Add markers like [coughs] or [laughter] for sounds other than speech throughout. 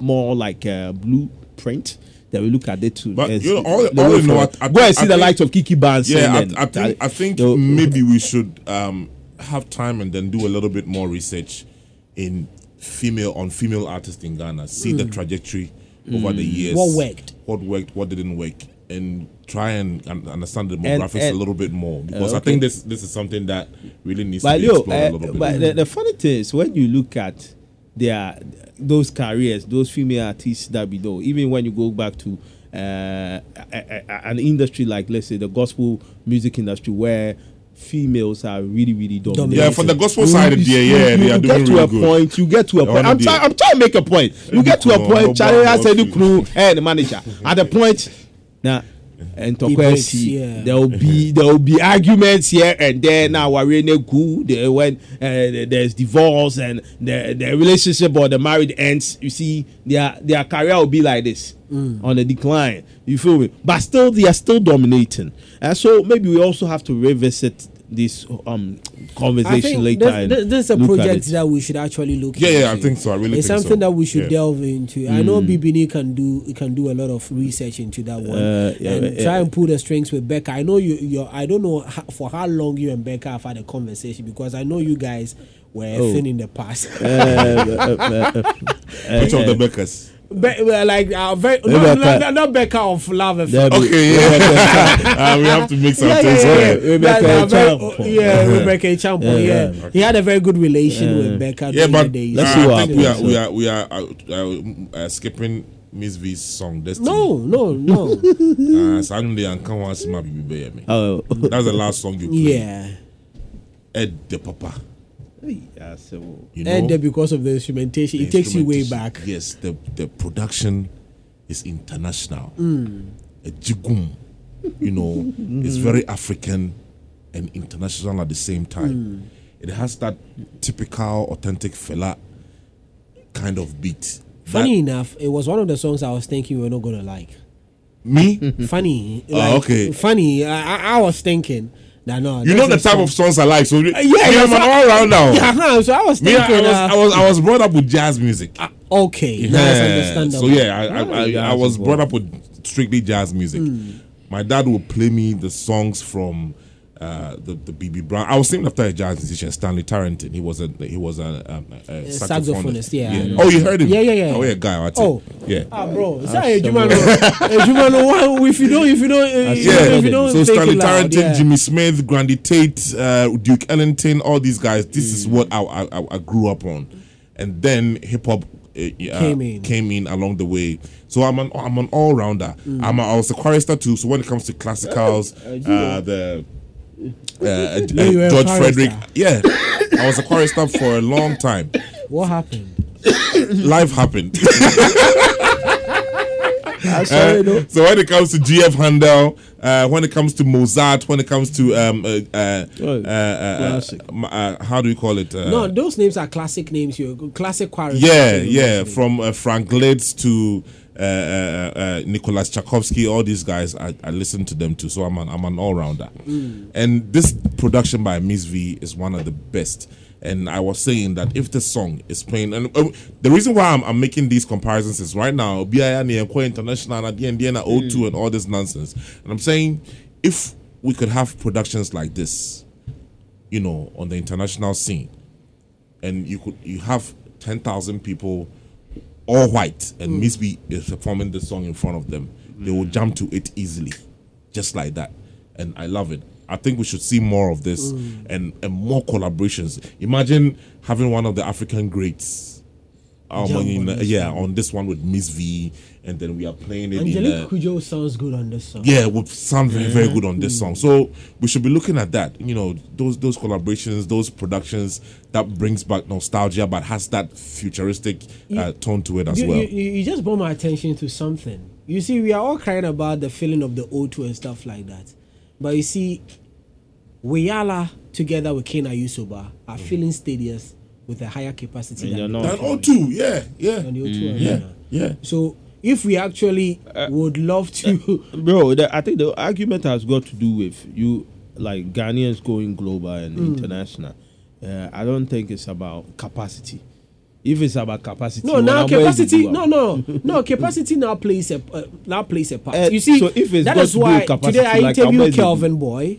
More like a blueprint that we look at it to. But, you know, all- the all way in all. I- I Go and see the likes of Kiki Barnes. Yeah, I, I think I think the- maybe we should um, have time and then do a little bit more research in female on female artists in Ghana. See the Mm. trajectory over the years. What worked? What worked? What didn't work? And try and, and understand the And- demographics and- a little bit more because Uh, I think this this is something that really needs But to be yo, explored a uh, little bit. but the, the funny thing is when you look at their those careers, those female artists that we know, even when you go back to uh, a, a- a- an industry like let's say the gospel music industry where females are really really dominant. Yeah, for the gospel You- side, you- yeah, you- yeah, you they are get doing to really a good. point. You get to a They point. wanna I'm do trying. I'm trying to make a point. You get to a point. no, Charlie, I no, said the crew and the manager at the point [laughs] now. And Tokwesi, yeah. there will be there will be arguments here and there. Now. There when uh, there's divorce and the the relationship or the marriage ends, you see their their career will be like this Mm. on the decline. You feel me? But still, they are still dominating. And so maybe we also have to revisit this um conversation think later. this, and this, this is a project that we should actually look Yeah, into. yeah, I think so. I really it's think something so. that we should Yeah. delve into. I know Mm. BBN can do can do a lot of research into that one Uh, yeah, and yeah. try and pull the strings with Becca. I know you. you I don't know how, for how long you and Becca have had a conversation because I know you guys were Oh. thin in the past. Uh, uh, uh, uh, Which of the uh, Beckers? Be, like uh, very, no, no, no, not Becca of Love FM. There be- Okay, yeah. [laughs] uh, we have to make some yeah, things yeah, yeah, yeah. Rebecca That- that very- Champo. yeah, Rebecca Champo. Yeah, Yeah, yeah. he had a very good relation with Becca. Yeah, but the days. Let's uh, see what I think we are happens, we are we are uh, uh, uh, skipping Miss V's song Destiny. no, no, no. [laughs] Uh, so I know can't want my baby bear me. Oh, That's the last song you played. yeah, Ed the Papa. Yeah, so You know, and then because of the instrumentation, the it takes you way back. Yes, the the production is international. Mm. A jigum, you know, [laughs] it's very African and international at the same time. Mm. It has that typical, authentic fella kind of beat. Funny That- enough, it was one of the songs I was thinking we were not gonna like. me, [laughs] Funny, Oh, okay. Funny, I, I, I was thinking that no, you know the type of songs I like. So yeah, yeah, I'm that's an all round now. Yeah, [laughs] huh, so I was Me, thinking. I, was, uh, I was I was brought up with jazz music. okay, now it's understandable. So yeah, I, I, I, I was brought up with strictly jazz music. Hmm. My dad would play me the songs from uh, the the BB Brown. I was named after a jazz musician, Stanley Turrentine. He was a he was a, um, a, a saxophonist, yeah, I know. Oh, you heard him? Yeah, yeah, yeah. Oh, yeah, guy. I Oh. yeah. Ah, bro, is that a Jumano? A Jumano? If you don't, if you don't, uh, Yeah, if you don't so Stanley Turrentine, yeah. Jimmy Smith, Grady Tate, uh, Duke Ellington, all these guys. This is Mm. what I, I, I grew up on, and then hip hop uh, uh, Came in. came in along the way. So I'm an I'm an all rounder. Mm. I'm a, I was a chorister too. So when it comes to classicals, uh, the uh, uh, Yeah, you were a George. Frederick, yeah, I was a chorister for a long time. What happened? Life happened. [laughs] Sorry, Uh, no. so when it comes to GF Handel, uh, when it comes to Mozart, when it comes to um, uh, uh, Oh, uh, uh, uh, uh, how do we call it? Uh, no, those names are classic names. You classic choir. yeah, yeah, from uh, Franz Liszt to uh, uh, uh, Nicholas Tchaikovsky, all these guys, I, I listen to them too. So I'm an, I'm an all rounder. And this production by Miss V is one of the best. And I was saying that if the song is playing, and uh, the reason why I'm, I'm making these comparisons is right now, BIA International and Indiana O2 and all this nonsense. And I'm saying if we could have productions like this, you know, on the international scene, and you could you have ten thousand people, all white, and mm. Miss B is performing the song in front of them, they will mm. jump to it easily, just like that, and I love it. I think we should see more of this mm. and and more collaborations. Imagine having one of the African greats our money, in, on this yeah, on this one with Miss V, and then we are playing it Angelique Kidjo sounds good on this song. yeah, would sound very very good on this song. So we should be looking at that. You know, those those collaborations, those productions that brings back nostalgia, but has that futuristic uh, tone to it as you, well. you, you just brought my attention to something. You see, we are all crying about the feeling of the O2 and stuff like that. But you see, Wiyaala together with King Ayisoba are Mm. filling stadiums with a higher capacity And you're than, the That O2, yeah, yeah, than the O2 yeah, Arena. yeah. So if we actually Uh, would love to, [laughs] bro the, i think the argument has got to do with you like ghanaians going global and Hmm. international uh, i don't think it's about capacity if it's about capacity no, now when I'm ready to capacity, no, no, no, capacity now plays a uh, now plays a part. Uh, you see, so if it's that got is to why capacity, today I like interviewed Kelvyn Boy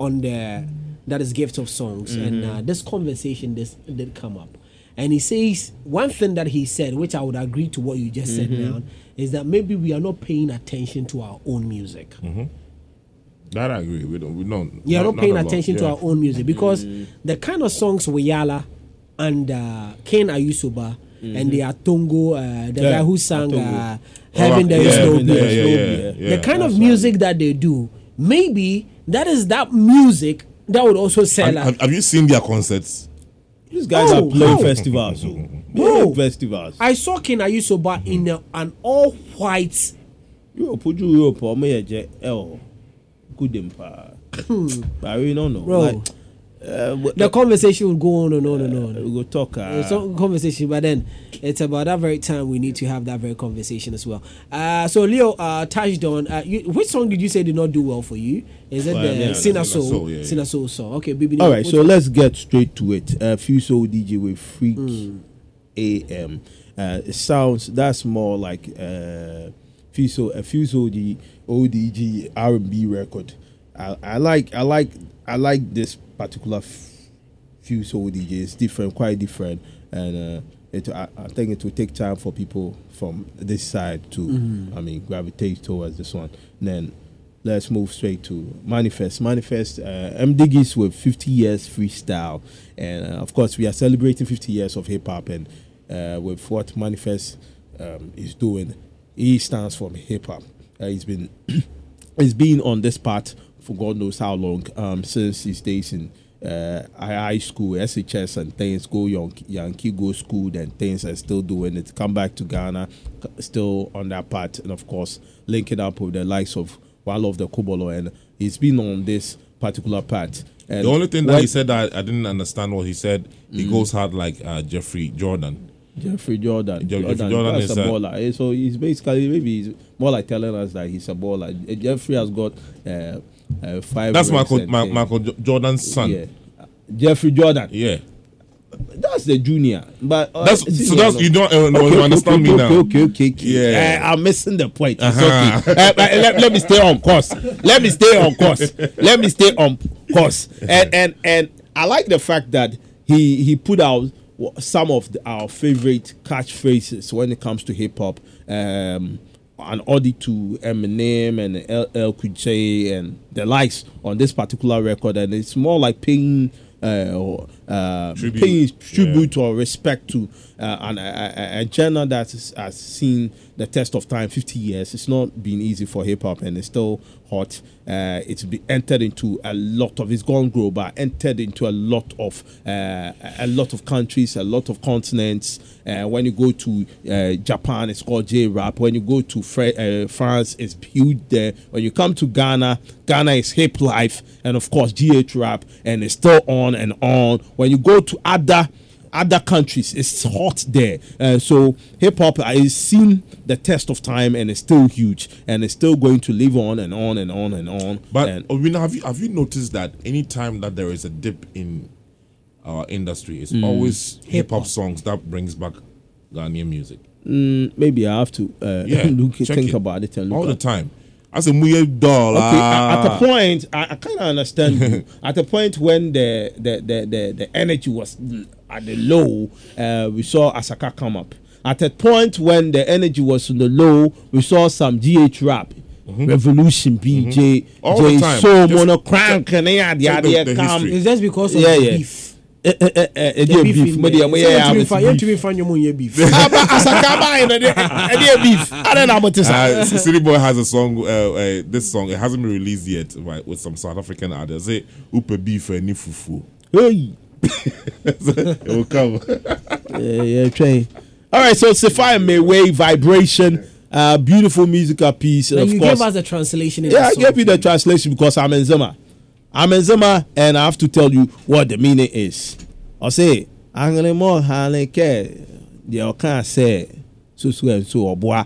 on the that is gift of songs, and Mm-hmm. uh, this conversation this did come up, and he says one thing that he said, which I would agree to what you just said Mm-hmm. now, is that maybe we are not paying attention to our own music. That I agree. We don't. We don't. We are not, paying a lot, attention to yeah. our own music because Mm. the kind of songs Wiyaala and uh, King Ayisoba and the Atongo, uh, the Yeah, guy who sang uh, Heaven There Is No Beer. Is yeah, No yeah, Beer. yeah. the kind of music that they do, maybe that is that music that would also sell. And out. have, have you seen their concerts? These guys Oh, are playing oh. festivals. So. Oh. Playing festivals. I saw King Ayisoba in a, an all white. Europe, would you Europe, or may je L. Good empire. But I really don't know. Uh, w- The conversation will go on and on and on. we go talk. Uh, It's a conversation, but then it's about that very time we need to have that very conversation as well. Uh, so Leo uh, touched on uh, you, which song did you say did not do well for you? Is it Well, the yeah, Sinner Soul? Soul, yeah, yeah. Soul song. Okay, baby. All right, so let's get straight to it. Uh, Fuse ODG with Freak Hmm. AM. Uh, it sounds that's more like uh, Fuso a Fuso the ODG R and B record. I, I like I like I like this particular f- Fuse ODG. It's different, quite different, and uh, it I, I think it will take time for people from this side to Mm-hmm. I mean gravitate towards this one. then let's move straight to manifest manifest uh, m diggies with 50 years freestyle and uh, of course we are celebrating 50 years of hip-hop and uh, with what manifest um, is doing he stands for hip-hop uh, he's been [coughs] he's been on this path for god knows how long um, since his days in uh, high school, SHS and things, go Yankee, Yankee go school and things and still doing it. Come back to Ghana, still on that part, and of course linking up with the likes of one of the Kobolo, and he's been on this particular part. And The only thing that he said that I didn't understand what he said. Mm. He goes hard like uh, Jeffrey Jordan. Jeffrey Jordan, Je- Jeffrey Jordan is a a- baller. Eh, So he's basically maybe he's more like telling us that he's a baller. Eh, Jeffrey has got uh, uh, five. That's rings Michael Ma- Michael Jordan's son. Yeah. Jeffrey Jordan. Yeah. That's the junior, but uh, That's see, so. That's no. you don't uh, Okay, you understand okay, me okay, now. Okay, okay, okay. Yeah. Uh, I'm missing the point. It's Uh-huh. okay. Uh, but let, let me stay on course. Let me stay on course. Let me stay on course. And and and I like the fact that he he put out some of the, our favorite catchphrases when it comes to hip hop. Um, an audit to Eminem and LL Cool J and the likes on this particular record, and it's more like paying uh, uh, Tribute. paying tribute or respect to uh, an, a, a, genre that has seen the test of time 50 years. It's not been easy for hip hop and it's still hot. Uh, it's been entered into a lot of, it's gone global, entered into a lot of, uh, a lot of countries, a lot of continents. Uh, when you go to uh, Japan, it's called J rap. When you go to Fre- uh, France, it's huge there. When you come to Ghana, Ghana is hip life, and of course GH rap, and it's still on and on. When you go to other other countries, it's hot there. Uh, so hip hop is seen the test of time, and it's still huge, and it's still going to live on and on and on and on. But and, Obina, have you have you noticed that anytime that there is a dip in our industry, it's Mm. always hip Hip-hop. songs that brings back Ghanaian music. mm, maybe I have to uh, Yeah, [laughs] look, think it. about it all the time. That's a million dollar. Okay, at, a point, I, I kind of understand you. [laughs] At a point when the the, the, the, the energy was at the low, uh, we saw Asaka come up. At a point when the energy was on the low, we saw some GH rap. Mm-hmm. Revolution, BJ, mm-hmm. All J, the time. so monocrank, and they had the, the, the, the, the, the, the, the, the, the, the, the, the, mo there. deɛ mo Sɛ yɛ yɛntumi abɛsi fa- beef yɛntumi fa nnwom nyɛ beef [laughs] aba asakaba yɛ no deɛ ɛdeɛ beef adɛ na mote sa Uh, City Boy has a song. Uh, uh, this song it hasn't been released yet, right, with some South African artists. Say "Upe beef and fufu." hey [laughs] It will come. yeah, yeah, train. All right, so Sapphire Mayway Vibration, uh, beautiful musical piece. and of you course, gave us the translation in yeah, the I song. gave you the translation because I'm Nzema. I'm Nzema, and I have to tell you what the meaning is. I say, I'm gonna more haneke. The can say, so so and so boy.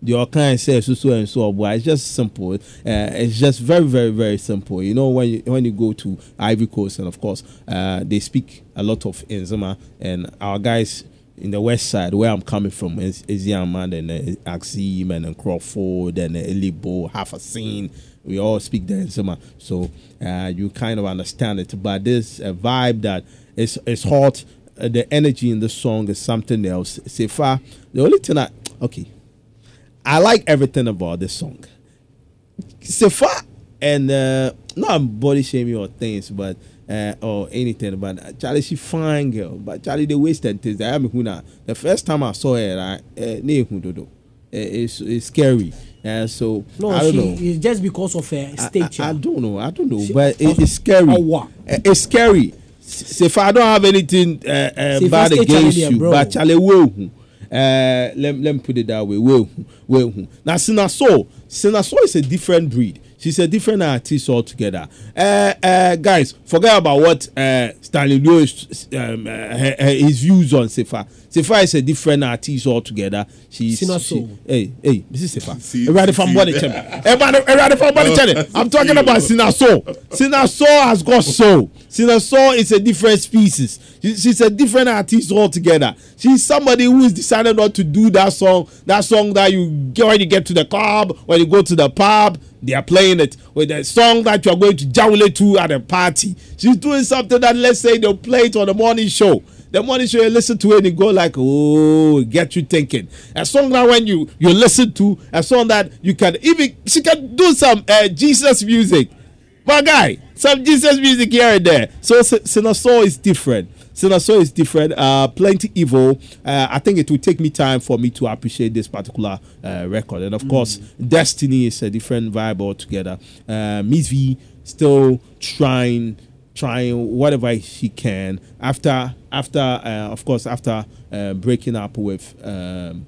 The can say so so and so boy. It's just simple. Uh, it's just very very very simple. You know when you when you go to Ivory Coast, and of course uh, they speak a lot of Nzema, and our guys in the west side where I'm coming from is, Yaman and uh, Axim and Crawford and uh, Elubo, half a scene. We all speak the Nzema, so uh, you kind of understand it. But this uh, vibe that is is hot. Uh, the energy in the song is something else. Say far, the only thing I okay, I like everything about this song. Sefa and uh, not body shaming or things, but uh, or anything. But Charlie, she fine girl, but Charlie they wasted things. I am. The first time I saw her, I uh. Uh, it's it's scary. Uh, so no, I don't she, know. it's just because of her I- stature. I, I don't know. I don't know, She- but it, it's scary. Uh, It's scary. S- If I don't have anything uh, uh, bad against you, bro. but Charlie will. Uh, let, let me put it that way. Will, will. Now, Sinaso, Sinaso is a different breed. She's a different artist altogether. Uh, uh, guys, forget about what uh, Stanley Lewis, um, uh, his views on Sefa. Sefa is a different artist altogether. She's Sinaso. she- hey, hey, this is Sefa. See- Everybody from see- Body Channel. Everybody, everybody from Body Channel. I'm talking about Sinaso. Sinaso has got soul. Sinaso is a different species. She- She's a different artist altogether. She's somebody who is decided not to do that song. That song that you get when you get to the club, when you go to the pub, they are playing it. With a song that you are going to jowle to at a party. She's doing something that let's say they'll play it on the morning show. The morning show you listen to it and you go like, oh, get you thinking. A song that when you you listen to, a song that you can even she can do some uh, Jesus music. My guy, some Jesus music here and there. So Sinaso is different. Sinaso is different. Uh, plenty evil. Uh, I think it will take me time for me to appreciate this particular uh, record. And of course, Destiny is a different vibe altogether. Uh, Miss V still trying trying whatever she can after after uh, of course after uh, breaking up with um,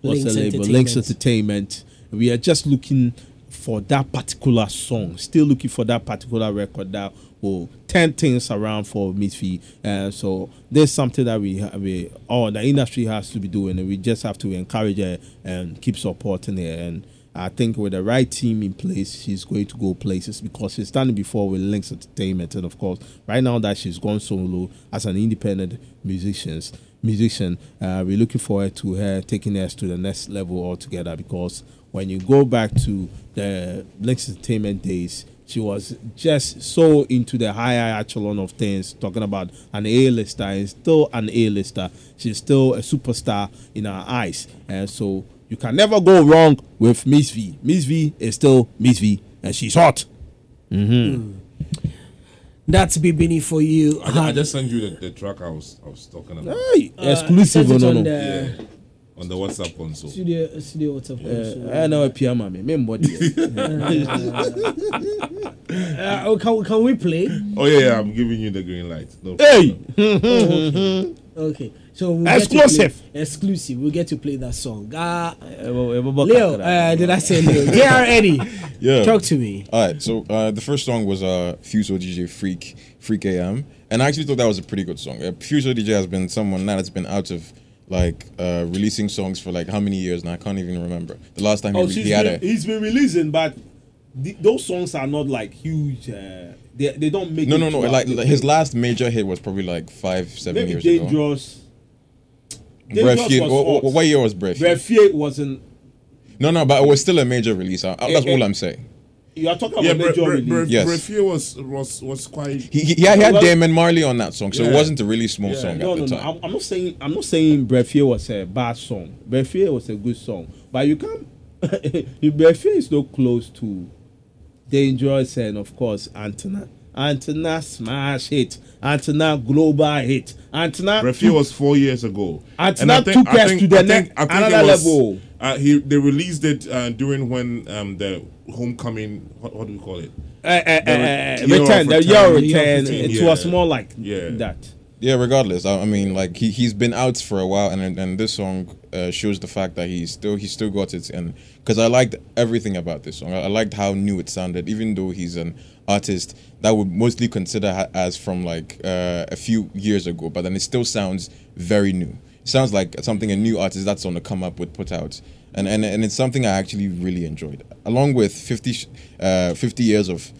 what's Lynx the label Lynx Entertainment. Entertainment. We are just looking for that particular song. Still looking for that particular record that will turn things around for Miss V. Uh, so there's something that we we all the industry has to be doing, and we just have to encourage her and keep supporting her. And I think with the right team in place, she's going to go places because she's it before with Lynx Entertainment, and of course, right now that she's gone solo as an independent musicians musician, uh, we're looking forward to her taking us to the next level altogether. Because when you go back to the Lynx Entertainment days, she was just so into the higher echelon of things, talking about an A-lister and still an A-lister. She's still a superstar in our eyes, and so you can never go wrong with Miss V. Miss V is still Miss V, and she's hot. Mm-hmm. Hmm. That's Bibini for you. I, I just sent you the, the track I was I was talking about Hey, uh, exclusive, Send no, on no. the yeah, on the WhatsApp console. studio, studio WhatsApp. also. I know a piano, me. Me body. [laughs] [laughs] Uh, oh, can, can we play? Oh yeah, yeah, I'm giving you the green light. No Hey, problem. [laughs] Okay, so we'll Exclusive. Get play, exclusive. We'll get to play that song. Uh, Leo, Leo, uh, did I say Leo? JR Eddie, [laughs] Yeah. talk to me. All right, so uh, the first song was uh, Fuse ODG Freak, Freak AM, and I actually thought that was a pretty good song. Uh, Fuse ODG has been someone now that's been out of like uh, releasing songs for like how many years now? I can't even remember. The last time he, Oh, re- he had been, a he's been releasing, but the, those songs are not like huge. Uh, they they don't make no, it no, no. Like our- like, his last major hit was probably like five, seven maybe years ago. dangerous. Breath Dangerous Feud- what, what- what year was Breath? Feud? Breath wasn't. No, no, but it was still a major release. Uh, that's eh, all I'm saying. You are talking Yeah, about Bre- major Bre- release. Bre- Yes. Bra Fie was was was quite. He, he, he had, he had Well- Damian Marley on that song, so it wasn't a really small Yeah. song no, at no, the time. I'm, I'm not saying I'm not saying Breath was a bad song. Breath was a good song, but you can't. [laughs] Breath is not close to dangerous and of course Antenna. Antina smash hit, Antenna global hit, Antenna Refugee was four years ago. That took us to the I think- ne- I think another was, level. Uh, he they released it uh, during when um, the homecoming. What, what do we call it? uh, The uh, year of return, the return. year return. of return, It yeah. was more like Yeah. that. Yeah, regardless, I, I mean, like he he's been out for a while, and and this song uh, shows the fact that he's still he still got it, and because I liked everything about this song, I, I liked how new it sounded, even though he's an artist that would mostly consider as from like uh, a few years ago, but then it still sounds very new. It sounds like something a new artist that's on the come up would put out, and and and it's something I actually really enjoyed, along with 50, uh, 50 years of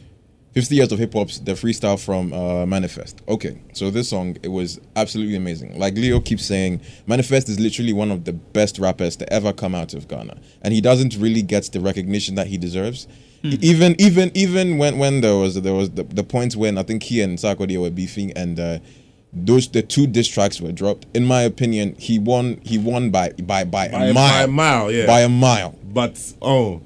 50 years of hip hop's the freestyle from uh, Manifest. Okay, so this song it was absolutely amazing. Like Leo keeps saying, Manifest is literally one of the best rappers to ever come out of Ghana, and he doesn't really get the recognition that he deserves. E- Even even even when when there was there was the, the points when I think he and Sarkodie were beefing and. Uh, those the two diss tracks were dropped. In my opinion, he won. He won by by by, By a- mile. by a mile, yeah. By a mile. But oh,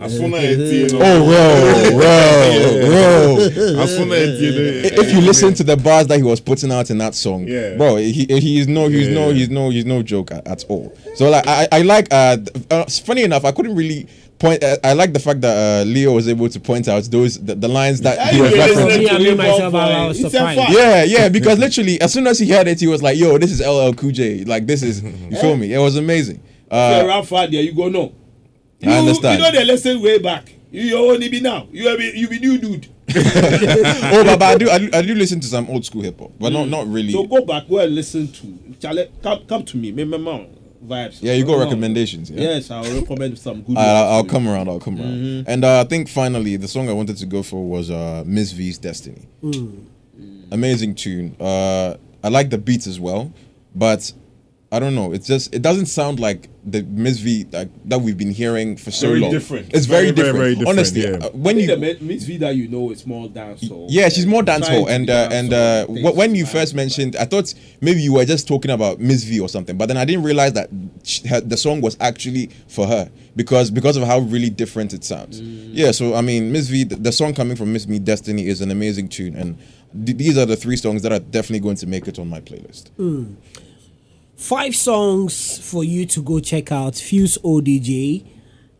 Asuna [laughs] Eti. Oh, bro, bro, bro. Asuna Eti. if you listen to the bars that he was putting out in that song, Yeah. bro, he he is no he's no Yeah. he's no he's no joke at, at all. So like I I like uh, uh funny enough I couldn't really point uh, I like the fact that uh, Leo was able to point out those the, the lines that he was Yeah, referencing. Me, I mean hip myself, hop, I was it's a surprised. fact. Yeah, yeah, because literally as soon as he heard it, he was like, "Yo, this is LL Cool J. Like this is you feel me? It was amazing." If you're Uh, around far there, you go no. You, I understand. You know the lesson way back. You you only be now. You be you be new dude. [laughs] oh, but, but I do, I do I do listen to some old school hip hop, but not not really. So go back, where and listen to. Charlie, come come to me. Me me mom vibes. yeah, you got Come recommendations. Yeah? Yes, I'll recommend some good. [laughs] I- I'll, I'll come around. I'll come around. And uh, I think finally, the song I wanted to go for was uh, Miss V's Destiny. Amazing tune. Uh, I like the beats as well, but I don't know. It's just it doesn't sound like the Miss V like, that we've been hearing for so Very long. different. It's very, Very, very, different. very different, Honestly, yeah. uh, when you. you the Miss V that you know is more dancehall. yeah, she's more Trying dancehall, and be uh, and uh, dancehall, when you things first mentioned, I thought maybe you were just talking about Miss V or something, but then I didn't realize that sh- her, the song was actually for her because because of how really different it sounds. Mm. Yeah, so I mean, Miss V, the, the song coming from Miss Me Destiny is an amazing tune, and th- these are the three songs that are definitely going to make it on my playlist. Five songs for you to go check out Fuse ODG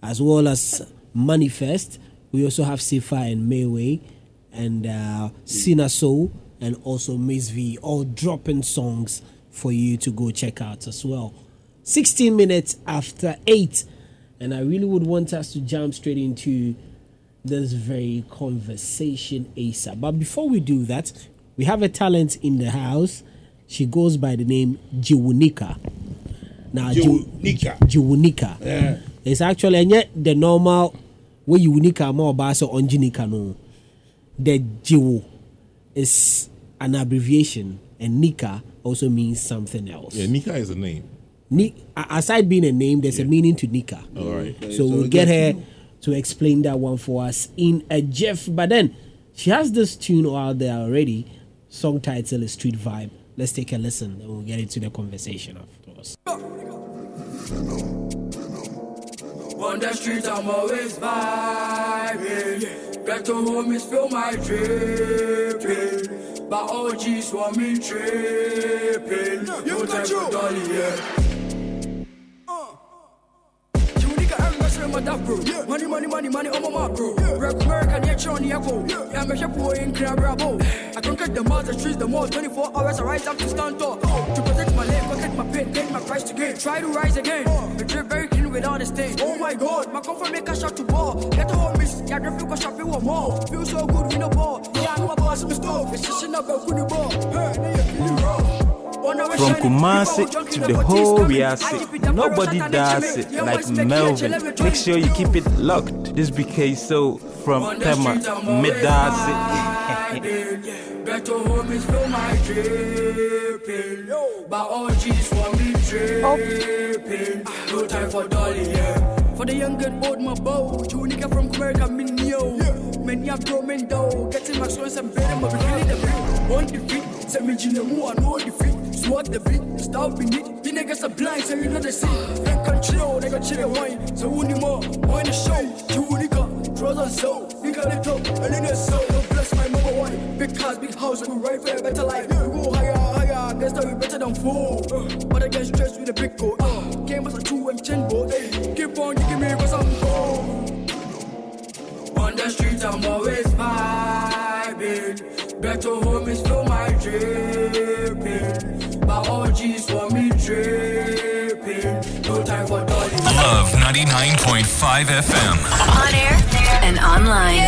as well as Manifest. We also have Sefa and Mayway and uh, Sina and also Miss V, all dropping songs for you to go check out as well. 16 minutes after 8. And I really would want us to jump straight into this very conversation ASAP. But before we do that, we have a talent in the house. She goes by the name Jiwunika. Now, Jiwunika. Jiwunika. Yeah. It's actually and yet the normal way Jiwunika more about so onjinika no. The Jiwu is an abbreviation, and Nika also means something else. Yeah, Nika is a name. Ni- aside being a name, there's a meaning to Nika. All right. So we'll get get her to explain that one for us in a Jeff. But then she has this tune out there already. Song title is Street Vibe. Let's take a listen and we'll get into the conversation afterwards. On the street, I'm always vibing. Get to homies, feel my dripping. But OGs want me tripping. No time for dolly, yeah. Unica, I'm messing with that bro. Money, money, money, money, on my bro. Rap American, yeah, on the echo. Yeah, I'm a chef boy in Crab Bravo. I conquered the mother streets, the mall 24 hours. I rise up to stand tall. Oh. To protect my leg, protect my pain, take my price to gain. Try to rise again. Oh. The drip very clean with all the stains. Oh my god, my comfort make a shot to ball. Get the home miss, yeah, the feel shopping one more. Feel so good, we no ball. Yeah, I know my boss, my stove. It's just but couldn't ball. Hey, they feeling raw. From Kumasi to the whole Riasi, nobody does it like Melvin. Make sure you keep it locked. This BK so from Pema, Medasi. Get to homies, feel my dripping. But OGs want me oh. dripping. No time for dolly, yeah. For the young and old, my bow. Tunica from America, me neo. Many have grown men though. Getting my songs and better, my beginning the beat. On the beat, send me Gina Mu, I know the feet. Swat the beat, stop in it. The niggas are blind, so you know the scene. Then control, they got chill wine. So who need more? Wine the show. Tunica, draws on soul. Nigga, the top, and in the soul. God bless my mama, wine. Big cars, big house, we ride for a better life. We go higher, higher, guess that we better than four. Uh, but I get stressed with a big coat. Uh, game as a two and chin boat. Keep on digging me cause I'm gold. On the streets, I'm always vibing. Better homies feel my dripping. My OGs for me dripping. No time for dolly. Love 99.5 FM. On air and online.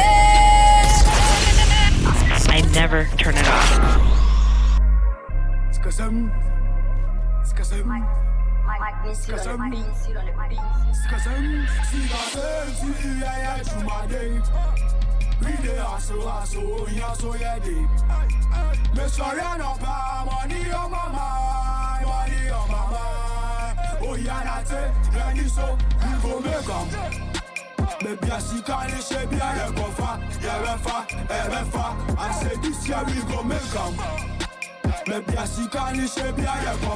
I never turn it off. Skazam. Skazam. Skazam. Skazam. Skazam. Yeah, to my day. We dey hustle, hustle, so yeah, day. Me sorry, no pa, money on my mind, money on my mind. Oh, yeah, that's it. Ready, so we go make 'em. Maybe I see far, yeah, we far, yeah, we far. I say this year we go make 'em. Maybe I see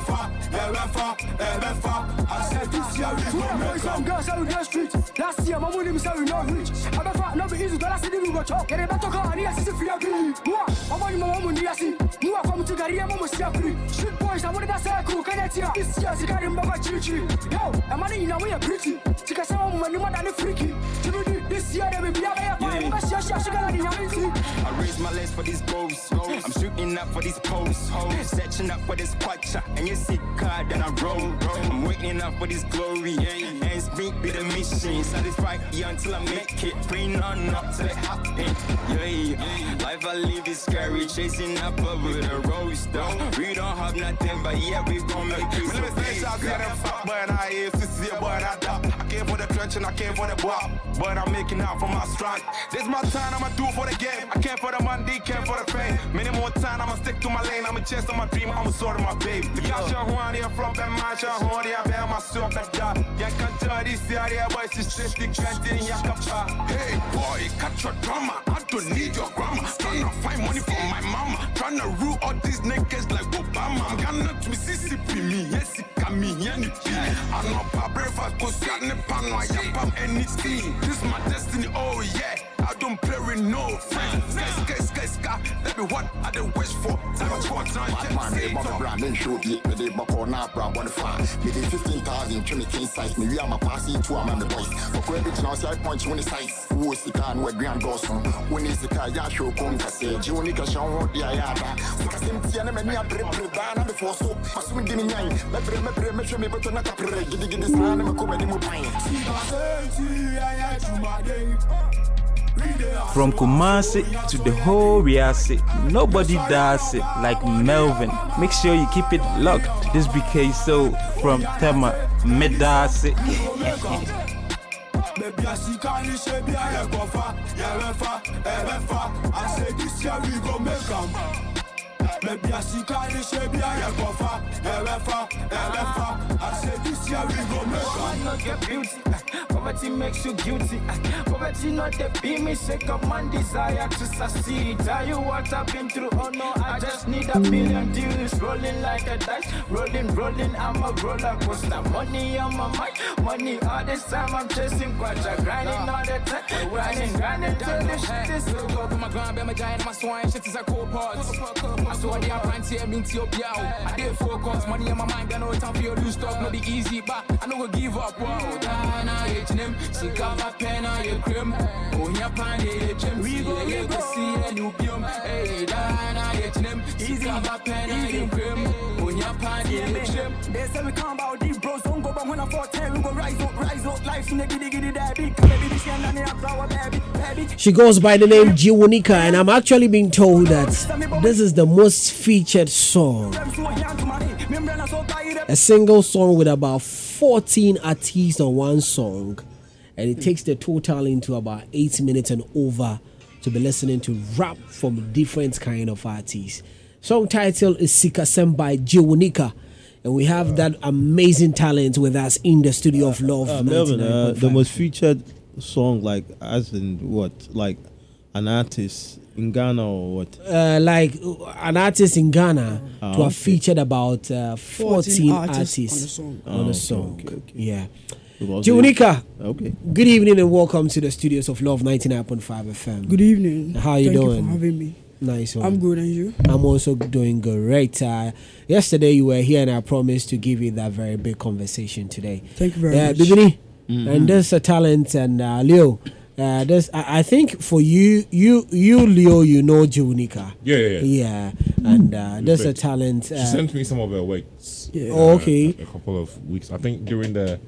far, yeah, we far, yeah, we far. I say this year we go make 'em. girls out the street. Last year, my money say we not rich. I be fat, no I that raise my legs for these goals. I'm shooting up for these posts. Setching up for this quacha. And you see card and I roll. I'm waiting up for this glory. And speak be the mission. Satisfied until I make it. Praying on up till Yeah, life I live is scary. Chasing up with a rose though. We don't have nothing, but yeah, we gon' make it. Let me say, I got them fuck, but I is to see it, but I doubt. I came for the clutch and I came for the bop, but I'm making out for my strike. This my time, I'ma do for the game. I came for the money, came for the fame. Many more time, I'ma stick to my lane. I'ma chase on my dream, I'ma sort of my babe. The cash on one here from the match, on one here, bear my soul, that. Yeah, can't tell this area, boy, she's just the can't in your Hey, boy, cut your drama. I don't need your grammar. Tryna find money for my mama. Tryna rule all these niggas like Obama. Gonna to Mississippi, me, yes, it can me, any I'm not breakfast, sat in the pan, I am anything. This my destiny, oh yeah. I don't play with no friends. Sky, sky, sky. That be what I did wish for. Time I sport, time I Man, say they bought brand and show it, but they bought on our brand one fan. Me did 15,000 to me king size. Me, we are my passy to am the boys. For credit now, say I you on the size. Who is the can where grand goes from? When is the car, ya show come to say, Juni can show what the ayada. So, cause him, Tiana, many a brave, brave, and before so. My swim give me nine. Me, brave, me, brave, me, show me, but not a brave. Giddy, giddy, son, I'm a come, and I'm From Kumasi to the whole Riasi, nobody does it like Melvin. Make sure you keep it locked. This BK so from Tema Medasi. Maybe I see of shape, yeah. I say this [laughs] year we go. Maybe I see kind of shape, yeah, yeah, go far, yeah, we far, yeah, we far. I say this year we go make 'em. not get beauty. Poverty makes you guilty. Poverty not the beam me shake up man desire to succeed. Tell you what I've been through. Oh no, I just need a million deals. Rolling like a dice. Rolling, rolling, I'm a roller coaster. Money on my mind. Money all this time I'm chasing quadra. Grinding all the time. Grinding, grinding till this shit is Look up in my ground, my giant, my swine, shit is a cool parts. I saw the apprentice here, mean to your oh. I did focus, money on my mind, got no time for your loose talk, no be easy, but I know go give up. Wow, Dana, H&M, see cover pen on your crim. Oh, your pan, H&M, we go, we go, see a new biome. Hey, Dana, H&M, see cover pen on your crim. Oh, your pan, H&M. They say we come about these bros, don't go but when I 410, we go rise up, rise up, life's in the giddy giddy daddy. Baby, this year, none of flower, baby, baby. She goes by the name Jiwonika, and I'm actually being told that this is the most featured song. A single song with about 14 artists on one song, and it takes the total into about 8 minutes and over to be listening to rap from different kind of artists. Song title is Sikasem by Jiwonika. And we have that amazing talent with us in the studio of Love. Uh, Melvin, uh, the most featured song, like as in what, like an artist in Ghana or what? uh, like uh, an artist in Ghana Ah, to have okay. featured about uh, 14, 14 artists, artists on the song. on a okay, song. okay, okay. Yeah. Because Jiwonika. Okay. Good evening and welcome to the studios of Love 99.5 FM. Good evening. How are you Thank doing? You for having me. Nice one. I'm good, and you? I'm also doing great. Uh, yesterday you were here, and I promised to give you that very big conversation today. Thank you very yeah, much. Bibini, Mhm. and there's a talent, and uh, Leo. Uh, there's, I, I think for you, you, you, Leo, you know Junika. Yeah, yeah, yeah. Yeah, and uh, there's a talent. She Uh, sent me some of her works. Yeah. Oh, okay. A, a couple of weeks. I think during the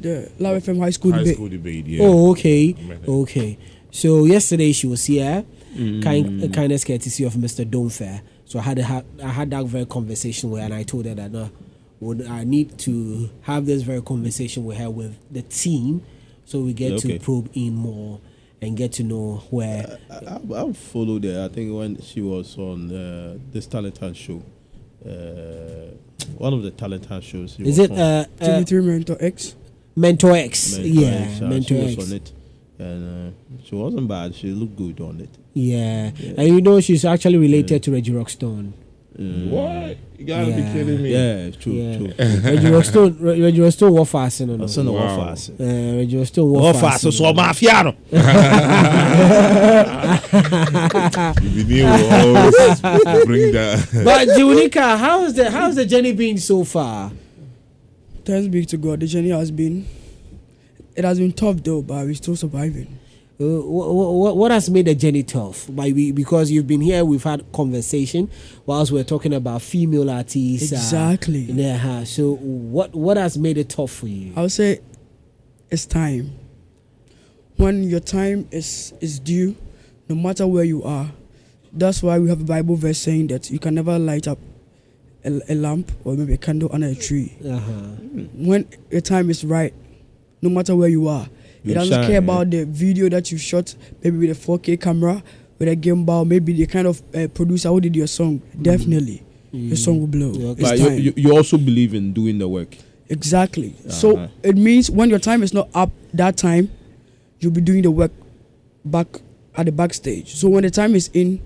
The Love FM High School high debate. school debate. Yeah. Oh, okay, I met her. okay. So yesterday she was here, Mm. kind kindness courtesy of Mr. Domfair. So I had a, I had that very conversation with her, and I told her that no, would I need to have this very conversation with her with the team, so we get Okay. to probe in more and get to know where. I, I, I've followed her. I think when she was on uh, this talent hunt show, uh, one of the talent hunt shows. she Is was it on. uh, uh, TV3 Mentor X? Mentor X? Mentor yeah, X, Mentor she was X. on it, and uh, she wasn't bad. She looked good on it. Yeah. and you know she's actually related to Reggie Rockstone. What? You gotta be kidding me. Yeah, it's true, Yeah. true. Reggie Rockstone, Re- Reggie Rockstone wɔ faase no no. Ɔsɛ na wɔ Wow. faase. Uh, Reggie Rockstone wɔ Wɔ faase faase so no. ɔma afia no. Vinny will always bring that. [laughs] but Junika, how's the how's the journey been so far? Thanks be to God. The journey has been, it has been tough though, but we're still surviving. Uh, what, what has made the journey tough? By we, because you've been here, we've had conversation whilst we're talking about female artists. uh, Exactly. yeah. So what what has made it tough for you? I would say it's time. When your time is is due, no matter where you are, that's why we have a Bible verse saying that you can never light up a, a lamp or maybe a candle under a tree. Uh-huh. When your time is right, no matter where you are, You it doesn't shine, care yeah. about the video that you shot, maybe with a 4K camera, with a gimbal, maybe the kind of uh, producer who did your song. Definitely, your song will blow. It's But you, you, you also believe in doing the work. Exactly. Uh-huh. So it means when your time is not up that time, you'll be doing the work back at the backstage. So when the time is in,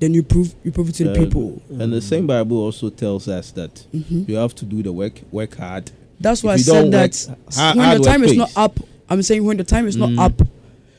then you prove you prove it to the Uh, people. And the same Bible also tells us that Mhm. you have to do the work, work hard. That's why I said that hard- when hard the time is not up, I'm saying when the time is not Mm. up,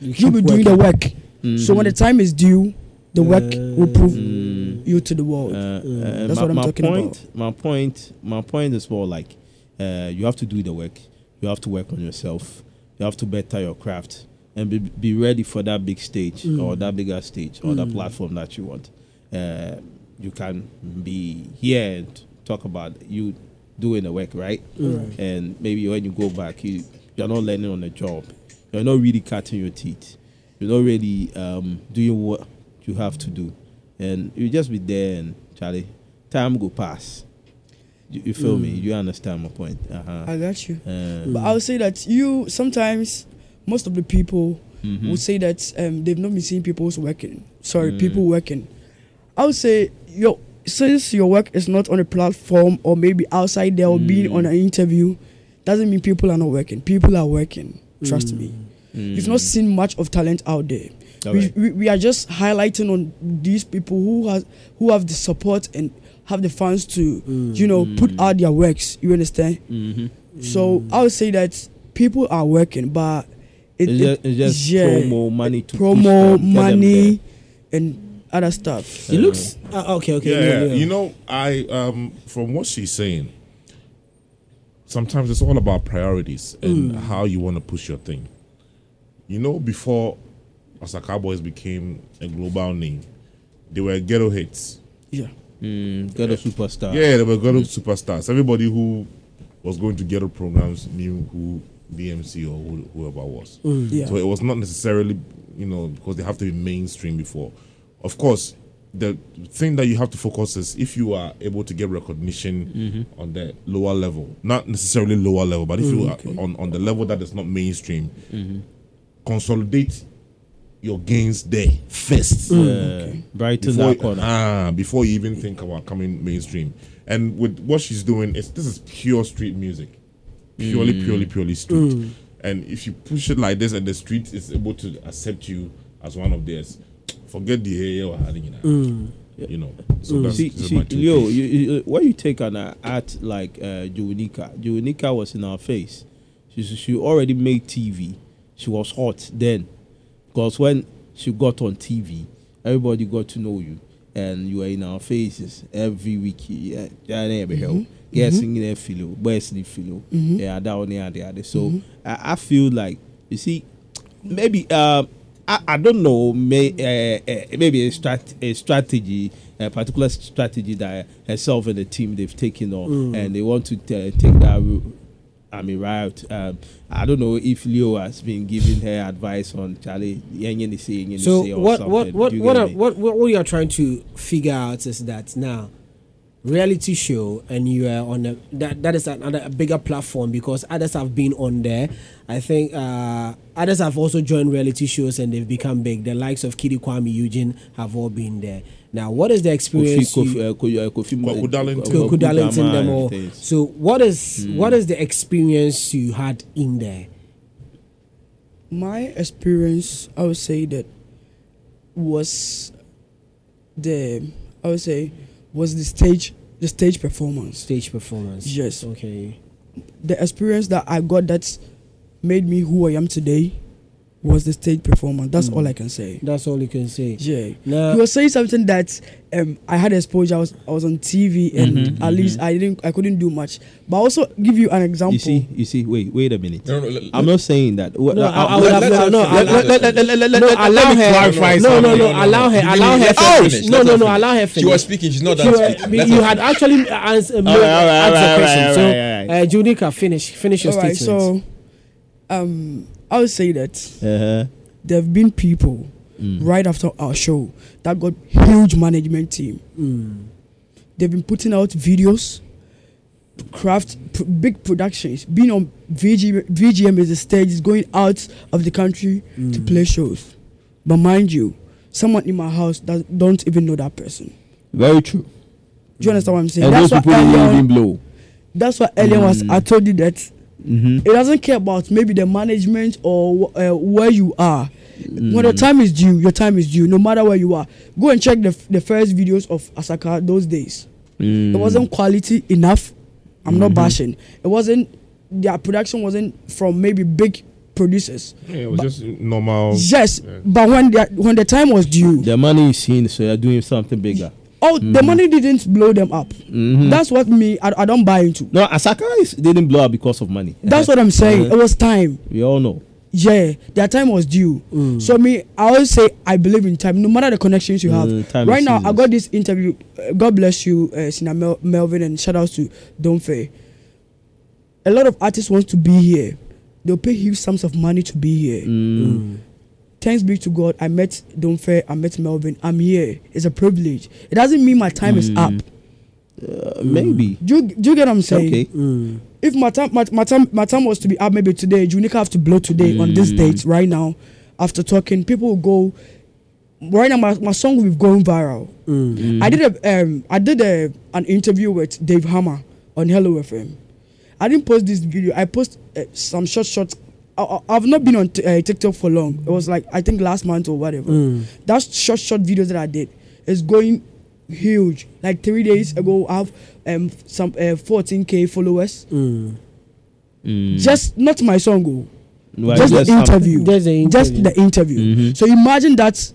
You you will be keep doing the working. work. So when the Mhm. time is due, the work will prove Mm. you to the world. Uh, uh, That's my, what I'm talking point, about. My point, my point is more like uh, you have to do the work. You have to work on yourself. You have to better your craft and be, be ready for that big stage Mm. or that bigger stage or that Mm. platform that you want. Uh, you can be here and talk about you doing the work, right? Mm. And maybe when you go back, you you're not learning on the job. You're not really cutting your teeth. You're not really um, doing what you have to do, and you just be there and Charlie, time go pass. You, you feel me? Mm. You understand my point? Uh-huh. I got you. Uh, But I would say that you sometimes most of the people Mhm. would say that um, they've not been seeing people's working. Sorry, Mm. people working. I would say yo since your work is not on a platform or maybe outside there or being Mm. on an interview, doesn't mean people are not working. People are working. Trust Mm. me. Mm. You've not seen much of talent out there. We, we, we are just highlighting on these people who has who have the support and have the funds to you know put Mm. out their works. You understand? Mhm. So I would say that people are working, but it, It's it- just- it's just yeah, promo, money to promo, them, money, and other stuff. It looks uh, okay. Okay. yeah, yeah, yeah. yeah. you know, I um from what she's saying, sometimes it's all about priorities and Mm. how you want to push your thing. You know, before Asakaa Boys became a global name, they were ghetto hits. Yeah. Mm, ghetto superstar. Yeah, they were ghetto superstars. Everybody who was going to ghetto programs knew who DMC or who, whoever was. Mm. Yeah. So it was not necessarily, you know, because they have to be mainstream before. Of course, the thing that you have to focus is if you are able to get recognition on the lower level, not necessarily lower level, but if you Mm, are okay. on, on the level that is not mainstream, Mhm. consolidate your gains there first. Mm, okay. Brighten before, that corner. Ah, before you even think about coming mainstream. And with what she's doing, it's this is pure street music. Purely, Mm. purely, purely street. Mm. And if you push it like this and the street is able to accept you as one of theirs, forget the hey, you're having it. Mm. You know. So Mm. that's, see, this is see, my two Leo, you, you, when you take an uh, art like uh, Junika, Junika was in our face. She, she already made TV. She was hot then. Because when she got on TV, everybody got to know you. and you are in our faces every week. Yeah, yeah, yeah, be help. Mhm. Yes, Mhm. singing a filo, boys need filo. Yeah, down there, there, there. So Mhm. I, I feel like you see, maybe uh, I, I don't know, may uh, uh, maybe a strat a strategy, a particular strategy that herself and the team they've taken on, Mm. and they want to uh, take that. route. I mean, right. Um, I don't know if Leo has been giving her advice on Charlie. yenye say, yenye So what something. what what what, are, what what what you are trying to figure out is that now reality show and you are on a that that is another a bigger platform because others have been on there. I think uh, others have also joined reality shows and they've become big. The likes of Kidi Kwame Eugene have all been there. Now, what is the experience? Kofi, you- Kofi, uh, Kofi, Kofi, Kwaku Darlington. Them all. So, what is Mm. what is the experience you had in there? my experience i would say that was the i would say was the stage the stage performance Stage performance. yes Okay. the experience that i got that made me who i am today was the stage performance that's Mm. all i can say That's all you can say. yeah Now, you were saying something that um, I had exposure. I was I was on TV and Mhm, at least I didn't I couldn't do much. But I also give you an example. You see, you see. Wait, wait a minute. No, no, let- I'm not saying that. Well, No, I, I would have no, no, allow- her. clarify No, no, no, allow her, allow her let her finish. finish, No, no, no, allow her She was speaking, she's not You done speaking. you Let you her had actually answered All right, all right, asked the all right, question. all So, right, all uh, Junica, finish, finish your statement. so um, I would say that Uh-huh. there have been people Mm. right after our show that got huge management team. Mm. They've been putting out videos, craft pr- big productions. Being on VG, VGM is a stage, is going out of the country to Mm. play shows. But mind you, someone in my house that don't even know that person. Very true. Do you understand what I'm saying? And those people didn't even blow. That's why earlier was Mm. I told you that Mm-hmm. it doesn't care about maybe the management or uh, where you are. When the Mm. time is due, your time is due. No matter where you are, go and check the f- the first videos of Asakaa those days. Mm. It wasn't quality enough. I'm not Mhm. bashing. It wasn't. Their production wasn't from maybe big producers. Yeah, it was just normal. Yes, Yeah. but when the when the time was due, The money is seen, so you're doing something bigger. Oh, the Mhm. money didn't blow them up. Mhm. That's what me I, I don't buy into. No, Asaka is, didn't blow up because of money. That's what I'm saying. Uh-huh. It was time. We all know. Yeah, their time was due. Mm. So me, I always say I believe in time, no matter the connections you have. Mm, time right now, I seasons. got this interview. Uh, God bless you, uh, Sina Mel- Melvin, and shout outs to Don't Fair. A lot of artists want to be here. They'll pay huge sums of money to be here. Mm. Thanks be to God, I met Don't Fair, I met Melvin. I'm here. It's a privilege. It doesn't mean my time is up. Mm. Uh, maybe. Do you, do you get what I'm saying? Okay. Mm. if my time my, my time my time was to be up maybe today, Junica have to blow today on this Mm. date right now. After talking, people will go. Right now, my, my song will be going viral. Mm. I did a um I did a an interview with Dave Hammer on Hello FM. I didn't post this video. I post uh, some short short. I, I- I've not been on t- uh, TikTok for long. It was like I think last month or whatever. Mm. That short short videos that I did is going huge. Like three days ago, I have um some uh, 14k followers. Mm. Mm. Just not my song, oh. Well, just the just something. interview. Just the Just interview. the interview. Mhm. So imagine that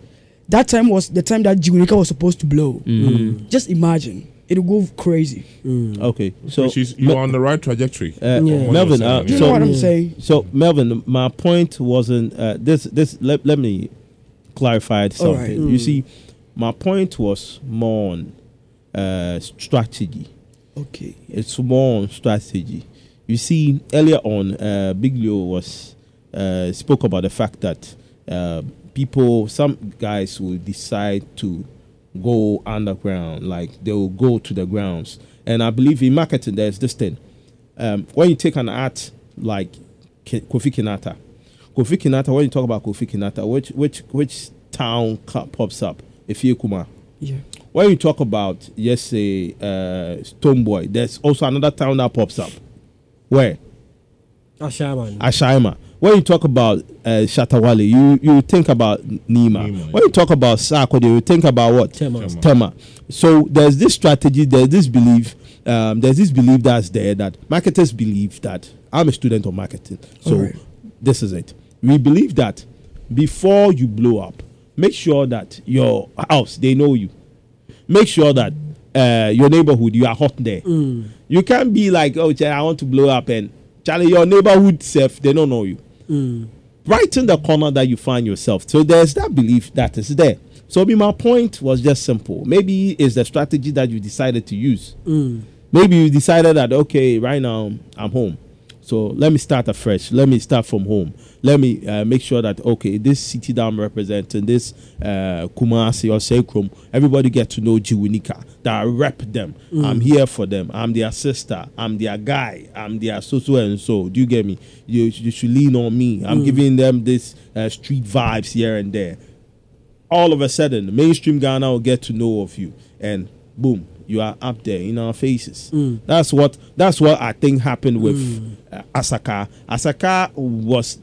that time was the time that Junica was supposed to blow. Mhm. Just imagine. It'll go crazy. Mm. Okay. So Which is you're on the right trajectory. Uh, Yeah. Melvin, uh, Do you yeah. know what I'm Yeah. saying? So Melvin, my point wasn't uh, this. This let, let me clarify something. right. You Mm. see, my point was more on uh, strategy. Okay. It's more on strategy. You see, earlier on, uh, Big Leo was uh, spoke about the fact that uh, people, some guys will decide to go underground, like they will go to the grounds. And I believe in marketing, there's this thing. Um, when you take an art like Kofi Kinata, Kofi Kinata, when you talk about Kofi Kinata, which which which town pops up? Effiakuma. Yeah. When you talk about, yes, say, uh, Stonebwoy, there's also another town that pops up. Where? Ashaiman. Ashaima. When you talk about uh, Shatta Wale, you, you think about Nima. Nima, when you talk about Sarkodie, you think about what? Tema. Tema. Tema. So there's this strategy, there's this belief, um, there's this belief that's there that marketers believe that I'm a student of marketing. So Alright. this is it. We believe that before you blow up, make sure that your house, they know you. make sure that uh, your neighborhood you are hot there. Mm. You can't be like, oh, I want to blow up, and Charlie, your neighborhood self, they don't know you. Mm. in the corner that you find yourself. So there's that belief that is there. So my point was just simple. Maybe it's the strategy that you decided to use. Mm. Maybe you decided that okay, right now I'm home, so let me start afresh. Let me start from home. Let me uh, make sure that okay, this city that I'm representing, this uh, Kumasi or Sekrom, everybody get to know Jiwinika. That I rep them. Mm. I'm here for them. I'm their sister. I'm their guy. I'm their so so and so. Do you get me? You, you should lean on me. I'm Mm. giving them this uh, street vibes here and there all of a sudden, mainstream Ghana will get to know of you, and boom, you are up there in our faces. Mm. That's what that's what I think happened with uh, Asakaa. Asakaa was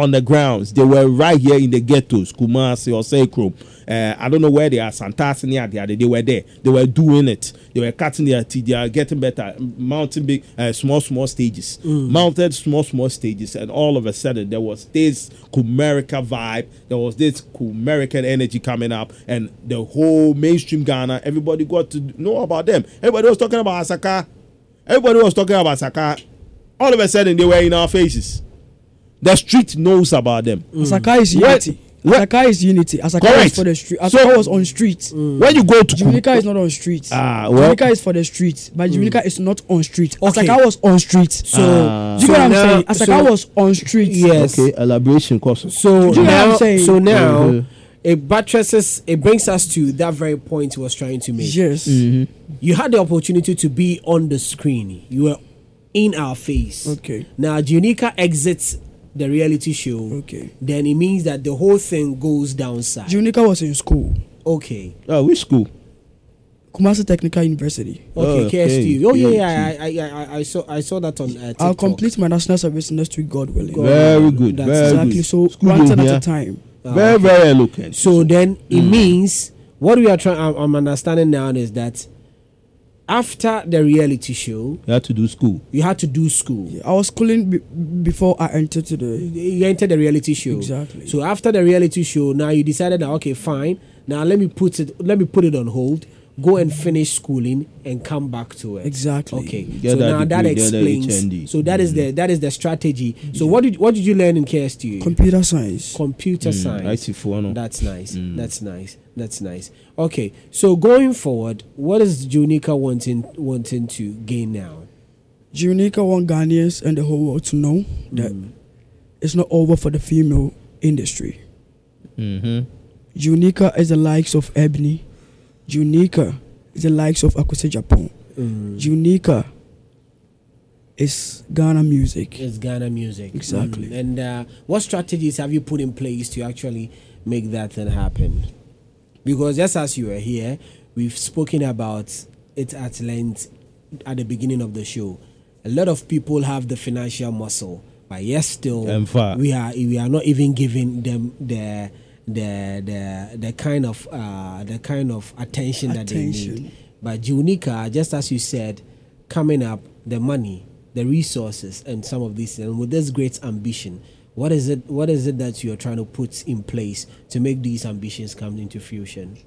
on the grounds. They were right here in the ghettos, Kumasi or Sekrom. Uh, I don't know where they are, Santasi and the other. They were there. They were doing it. They were cutting their teeth. They are getting better, mounting big, uh, small, small stages, Mm. mounted small, small stages, and all of a sudden there was this Kumerica vibe. There was this Kumerican energy coming up, and the whole mainstream Ghana, everybody got to know about them. Everybody was talking about Asakaa. Everybody was talking about Asakaa. All of a sudden they were in our faces. The street knows about them. Asakaa is Where- unity. Asakaa is unity. Asakaa Correct. is for the street. Asakaa So- was on street. When you go to Junica is not on street. Ah, well- Junica is for the street, but Junica is not on street. Okay. Asakaa was on street. So- Ah. do you so know what I'm now- saying? Asakaa so- was on street. Yes. Okay, elaboration course. So Do you know what now, I'm saying? so now, Mhm. it buttresses. It brings us to that very point he was trying to make. Yes. You had the opportunity to be on the screen. You were in our face. Okay. Now, Junica exits the reality show. Okay. Then it means that the whole thing goes downside. Junica was in school. okay. Oh, which school? Kumasi Technical University. Okay, Oh, okay. KSTU. Oh yeah, Yeah, yeah. I, I, I, I saw I saw that on uh, TikTok. I'll complete my national service next week, God willing. God. Very good. That's very exactly. good. So School one day thing at a time. Ah, very, okay. very eloquent. So then it Mm. means what we are trying. I'm, I'm understanding now is that after the reality show, you had to do school. you had to do school. I was schooling be- before I entered to the. You entered the reality show. Exactly. So after the reality show, now you decided that okay, fine. Now let me put it. Let me put it on hold. Go and finish schooling and come back to it. Exactly. Okay. Get so that now that degree, that explains. HND. So that is the that is the strategy. So what did what did you learn in KSTU? Computer science. Computer science. IT for no. That's nice. That's nice. That's nice. Okay, so going forward, what is Junica wanting wanting to gain now? Junica want Ghanaians and the whole world to know that Mm. it's not over for the female industry. Mm-hmm. Junica is the likes of Ebony. Junica is the likes of Akuse Japan. Mm. Junica is Ghana music. It's Ghana music. Exactly. Mm. And uh, what strategies have you put in place to actually make that thing happen? Because just as you were here, we've spoken about it at length at the beginning of the show. A lot of people have the financial muscle, but yes, still we are we are not even giving them the the the the kind of uh, the kind of attention, that they need. But Junica, just as you said, coming up, the money, the resources, and some of these, and with this great ambition, what is it? What is it that you are trying to put in place to make these ambitions come into fruition?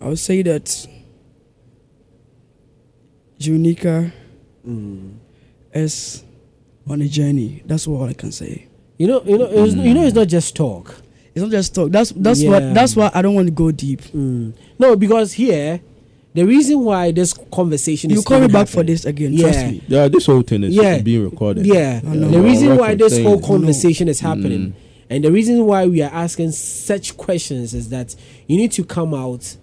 I would say that Junica Mm. is on a journey. That's all I can say. You know, you know, it's, you know, it's not just talk. It's not just talk. That's that's Yeah. what that's why I don't want to go deep. Mm. No, because here, the reason why this conversation You is call me even back for this again. Yeah. Trust me. Yeah, this whole thing is Yeah. being recorded. Yeah, I know. the reason why this saying whole it. conversation is happening, Mm. and the reason why we are asking such questions is that you need to come out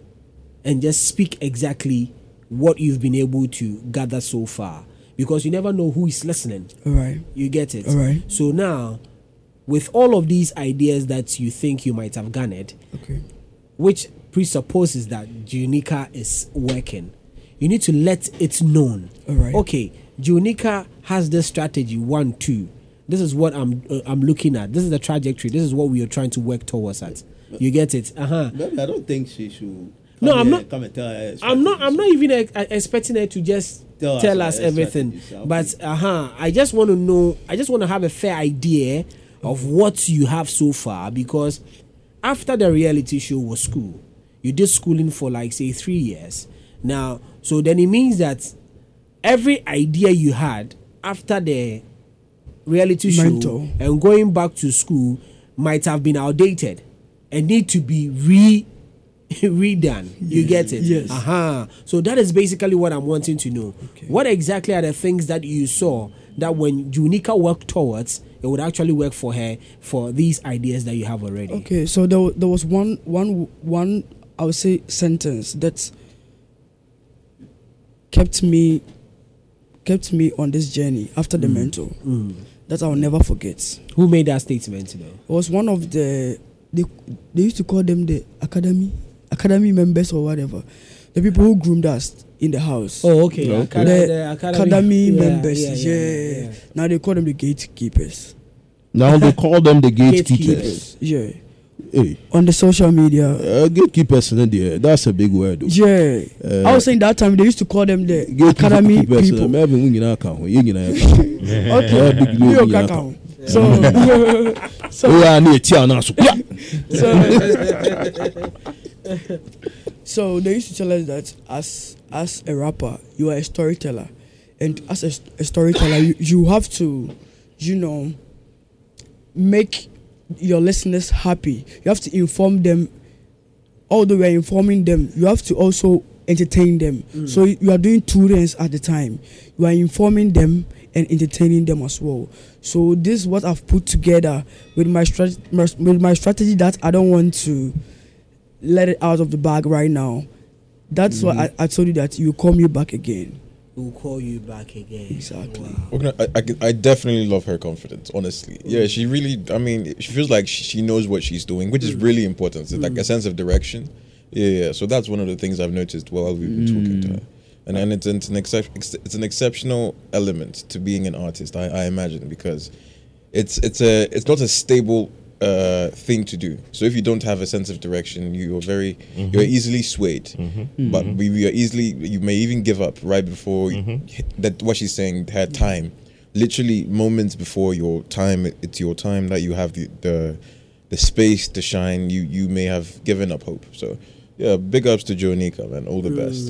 and just speak exactly what you've been able to gather so far, because you never know who is listening. All right. You get it. All right. So now, with all of these ideas that you think you might have garnered, Okay. which presupposes that Junica is working. You need to let it known. All right. Okay, Junica has this strategy one, two. This is what I'm uh, I'm looking at. This is the trajectory. This is what we are trying to work towards at. You get it? Uh huh. Maybe I don't think she should. No, I'm not- Come and tell her. I'm not. I'm not even uh, expecting her to just Tell tell, us us, everything. But uh huh. I just want to know. I just want to have a fair idea of what you have so far because after the reality show was school, you did schooling for like say three years. Now, so then it means that every idea you had after the reality show and going back to school might have been outdated and need to be re [laughs] redone. You get it? Yes. Uh-huh. So that is basically what I'm wanting to know. What exactly are the things that you saw that when Junica worked towards, it would actually work for her for these ideas that you have already? Okay, so there, there was one, one, one, I would say, sentence that kept me, kept me on this journey after the mm. mentor mm. that I'll never forget. Who made that statement? Though? It was one of the they they used to call them the academy academy members or whatever, the people who groomed us in the house. Oh, okay. Okay. Acad- The, the academy- academy, yeah, members. yeah, Yeah, yeah, yeah. Now they call them the gatekeepers. Now they call them the [laughs] gatekeepers. Gatekeepers, Yeah. Hey. On the social media. Uh, gatekeepers, in there, that's a big word. though. Yeah. Uh, I was saying that time they used to call them the academy people. uh, maybe we nyinaa ka ho, yɛn nyinaa ka ho. Okay. Uh, big Me deal, o nyinaa kaka ka ho. ho. So, [laughs] [laughs] so Wo a na eti a na so, kwa. [laughs] so, they used to tell us that as as a rapper, you are a storyteller, and as a, a storyteller, you, you have to, you know, make your listeners happy. You have to inform them. Although we are informing them, you have to also entertain them. Mm. So you are doing two things at the time. You are informing them and entertaining them as well. So this is what I've put together with my strat- my- with my strategy that I don't want to let it out of the bag right now. That's why Mhm. I, I told you that you call me back again. We'll call you back again. Exactly. Okay, I, I, I definitely love her confidence, honestly. Yeah, mm. she really, I mean, she feels like she, she knows what she's doing, which is mm. really important. It's like a mm. sense of direction. Yeah, yeah, so that's one of the things I've noticed while we've been talking to her. And, and it's, it's, an excep- it's an exceptional element to being an artist, I, I imagine, because it's, it's, a, it's not a stable uh, thing to do. So if you don't have a sense of direction, you are very, Mhm. you're easily swayed. Mhm. But Mhm. we, we are easily, you may even give up right before that. What she's saying, her time, literally moments before your time, it's your time that you have the the, the space to shine. You you may have given up hope. So yeah, big ups to Jonika, man. All the best.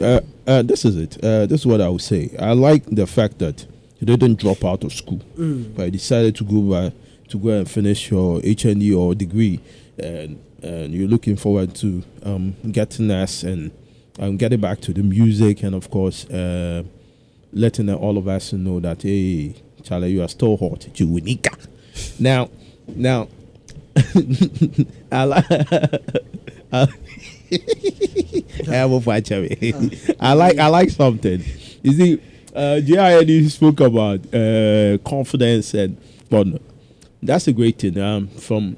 Uh, uh, this is it. Uh, this is what I would say. I like the fact that you didn't drop out of school, Mm. but you decided to go by, to go and finish your HND or degree, and and you're looking forward to um, getting us and um, getting back to the music, and of course, uh, letting all of us know that hey, Charlie, you are still hot, Junika. Now, now, [laughs] [laughs] [laughs] I like. I, you. Like I like something. You see, uh, JID spoke about uh, confidence and but that's a great thing. Um, from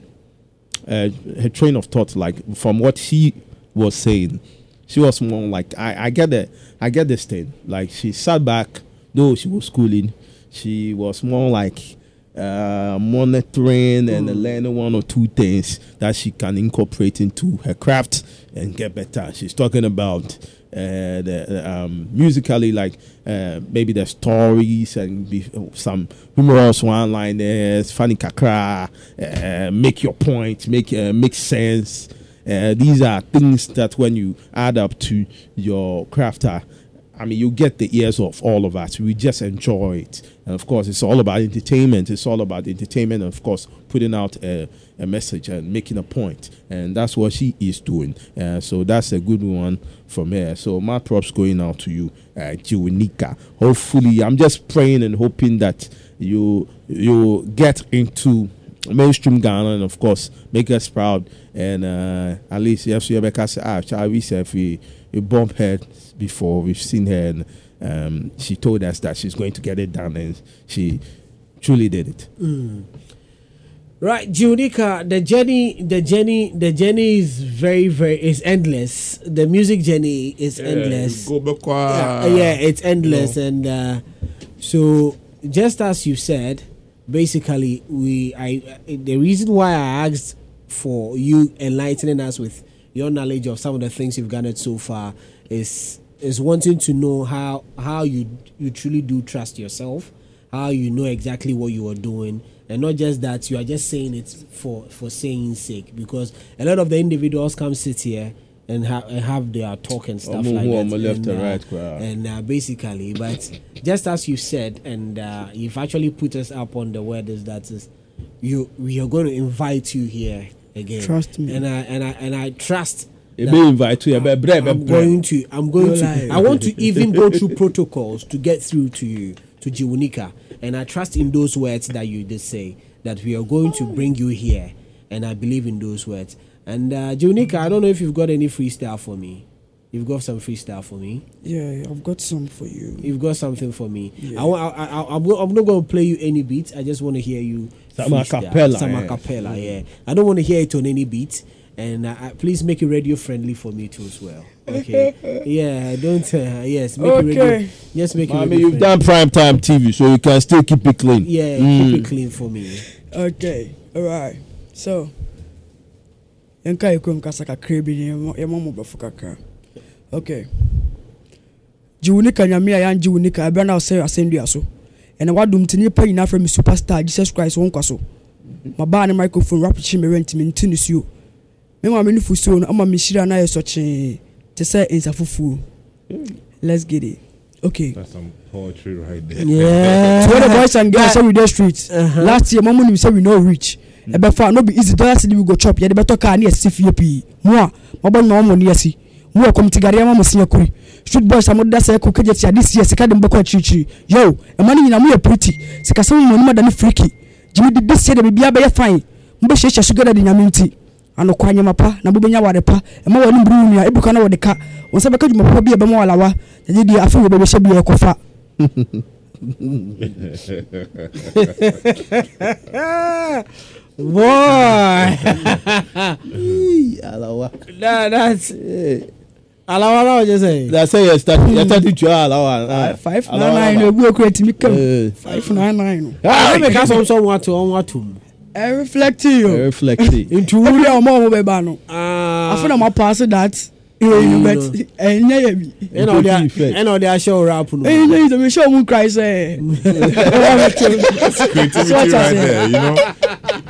uh, her train of thought, like from what she was saying, she was more like I, I get the I get this thing. Like she sat back, though she was schooling, she was more like uh, monitoring and learning one or two things that she can incorporate into her craft and get better. She's talking about uh, the um, musically, like uh, maybe the stories and be, some humorous one-liners, funny kakra, uh, make your point, make uh, make sense. Uh, these are things that when you add up to your crafter, I mean, you get the ears of all of us. We just enjoy it. And of course, it's all about entertainment. It's all about entertainment and, of course, putting out a, a message and making a point. And that's what she is doing. Uh, so that's a good one from her. So my props going out to you, uh, Jiwanika. Hopefully, I'm just praying and hoping that you you get into mainstream Ghana and of course make us proud and uh, at least yes you ever say ah said we we bump her before we've seen her and um, she told us that she's going to get it done and she truly did it Mm. Right, Junica, the journey, the journey, the journey is very, very is endless. The music journey is Yeah, endless. go back, yeah, uh, yeah, it's endless, you know. and uh, so just as you said, basically, we I the reason why I asked for you enlightening us with your knowledge of some of the things you've garnered so far is is wanting to know how how you you truly do trust yourself, how you know exactly what you are doing, and not just that you are just saying it for for saying sake. Because a lot of the individuals come sit here and, ha- and have their talk and stuff like that and, and uh, right, and uh, basically but just as you said and uh, you've actually put us up on the word is that is you we are going to invite you here again Trust me. and I and I and I trust Ebe that invite you, ebe bre, ebe I'm going to I'm going No to lie. I want to [laughs] even go through protocols to get through to you to Jiwunika and I trust in those words that you did say that we are going to bring you here and I believe in those words and uh, Jiwunika I don't know if you've got any freestyle for me you've got some freestyle for me Yeah, I've got some for you. you've got something for me Yeah. I, I, I, I'm, I'm not going to play you any beats. I just want to hear you Some freestyle. acapella, some yeah. acapella yeah I don't want to hear it on any beat and uh, uh, please make it radio friendly for me too as well okay [laughs] yeah don't uh, yes make it radio Okay. just make it I radio mean, you've friendly. done prime time TV, so you can still keep it clean. yeah Mm. keep it clean for me Okay, alright. So, yɛnka yɛ kurom kasa kakra bi ne yɛma yɛma mo bɛfo kakra. Okay. gye wo nika nyame a yɛangye wo nika ɛberɛ no a ɔsɛ asɛndua so ɛna wadom nti nnipa nyinaa frɛ me superstar jesus christ wo nkwa so. Mabaa ne microphone rapkye me rent menti no suo. Me ma me no fusuo no ama mehyira no ayɛ sɔkyee. Te sɛ nsa fufuo. Let's get it. Okay. That's some poetry right there. yeah. [laughs] To all the boys and girls wey we dey street Uh-huh. last year mɔmu nim say we no reach. Ɛbɛfa no be easy. Dollar cedi we go chop. Yɛde bɛtɔ car ne yɛsi fie pii. Mu a mɔbɔ nyuma wɔn ni yɛsi mu wɔ kɔmitigareɛ ma mo si akuri street boys a mo da sɛ ɛkɔ kegye ti ade si yɛ sika de mo bɛkɔ akyirikyiri yo ɛma ne nyinaa mo yɛ pretty. Sikasɛm mu anim adane freaky. Gyimi de de sie de biribiara bɛyɛ fine. Mo bɛ hyehyɛ sugar de nyame nti. Anokɔ anyama pa na bobɛnya ware pa. Ɛma wɔ ne mburu wo nua ebuka na wɔde ka. Wɔn nsa bɛka dwuma papa bi a ɛbɛma wɔ alawa yɛgye deɛ afei wɔ bɛbɛhyɛ bi a ɛkɔfa boy. Alawa. that, that's alawa na what you say That's say you start. You started to alawa. five nine nine ogu okura timi kam Eh. five nine nine. I make us some someone to on what to ẹ reflecting o Reflecting. nti wúri a ọmọ ọmọ bẹ bá no ah afọ na ma pass that you eyi but know. ẹ nyẹ yẹ bi and all Important the effect. and all the show rap no eyi nyẹ yi sọ mi mu cry sẹ [laughs] Creativity right there, you know.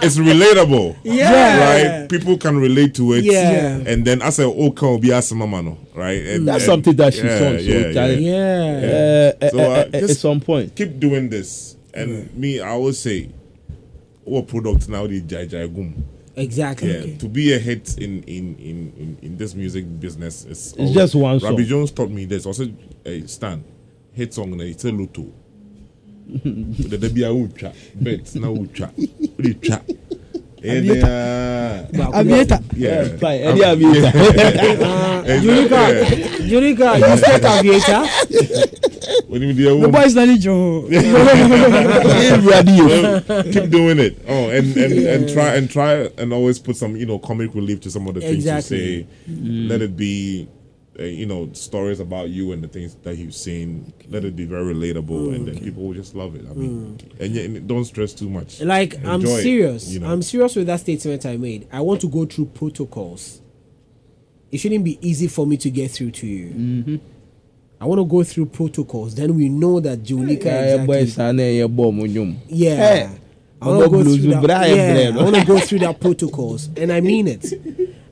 It's relatable. Yeah. Right? People can relate to it. Yeah. And then as a oh can be as mama no, right? And, That's and- something that she yeah, sung. So yeah, Charlie, yeah Uh, So, uh, uh, just- at some point. keep doing this. And me, I always say, what product now the jai jai gum. Exactly Yeah, to be a hit in in, in, in in this music business is It's just one Rabbi song. Jones taught me this. Also, a Stan hit song na it's a lotto. [laughs] The debi a ucha bet na ucha ucha. [laughs] aviator Yeah, Yeah, fine. Any aviator. uh, Jurika Jurika you state aviator When you do the your boys na ni jọ keep doing it. Oh, and, and, and try and try and always put some you know comic relief to some of the things Exactly. you say. Let it be, uh, you know, stories about you and the things that you've seen. Let it be very relatable, and then people will just love it. I mean, and, and don't stress too much. like I'm Enjoy it, serious you know. I'm serious with that statement I made I want to go through protocols it shouldn't be easy for me to get through to you Mm-hmm. I want to go through protocols then we know that Julika Yeah, boy, exactly son, yeah, bomb on you. Yeah. Hey, I want to go through with that. Yeah, I want to go through that protocols, and I mean it.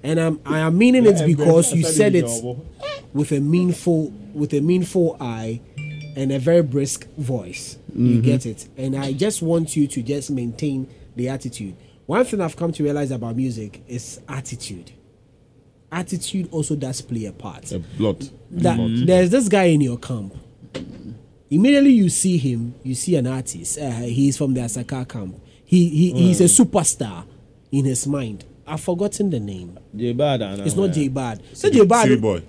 And I'm I am meaning it because you said it with a meaningful with a meaningful eye and a very brisk voice. You get it, and I just want you to just maintain the attitude. One thing I've come to realize about music is attitude. Attitude also does play a part A lot. that there's this guy in your camp. Immediately you see him, you see an artist. Uh, he's from the Asakaa camp. He, he he's a superstar in his mind. I've forgotten the name. Jay Bahd. It's not Jay Bahd. So Jay Bahd, City boy.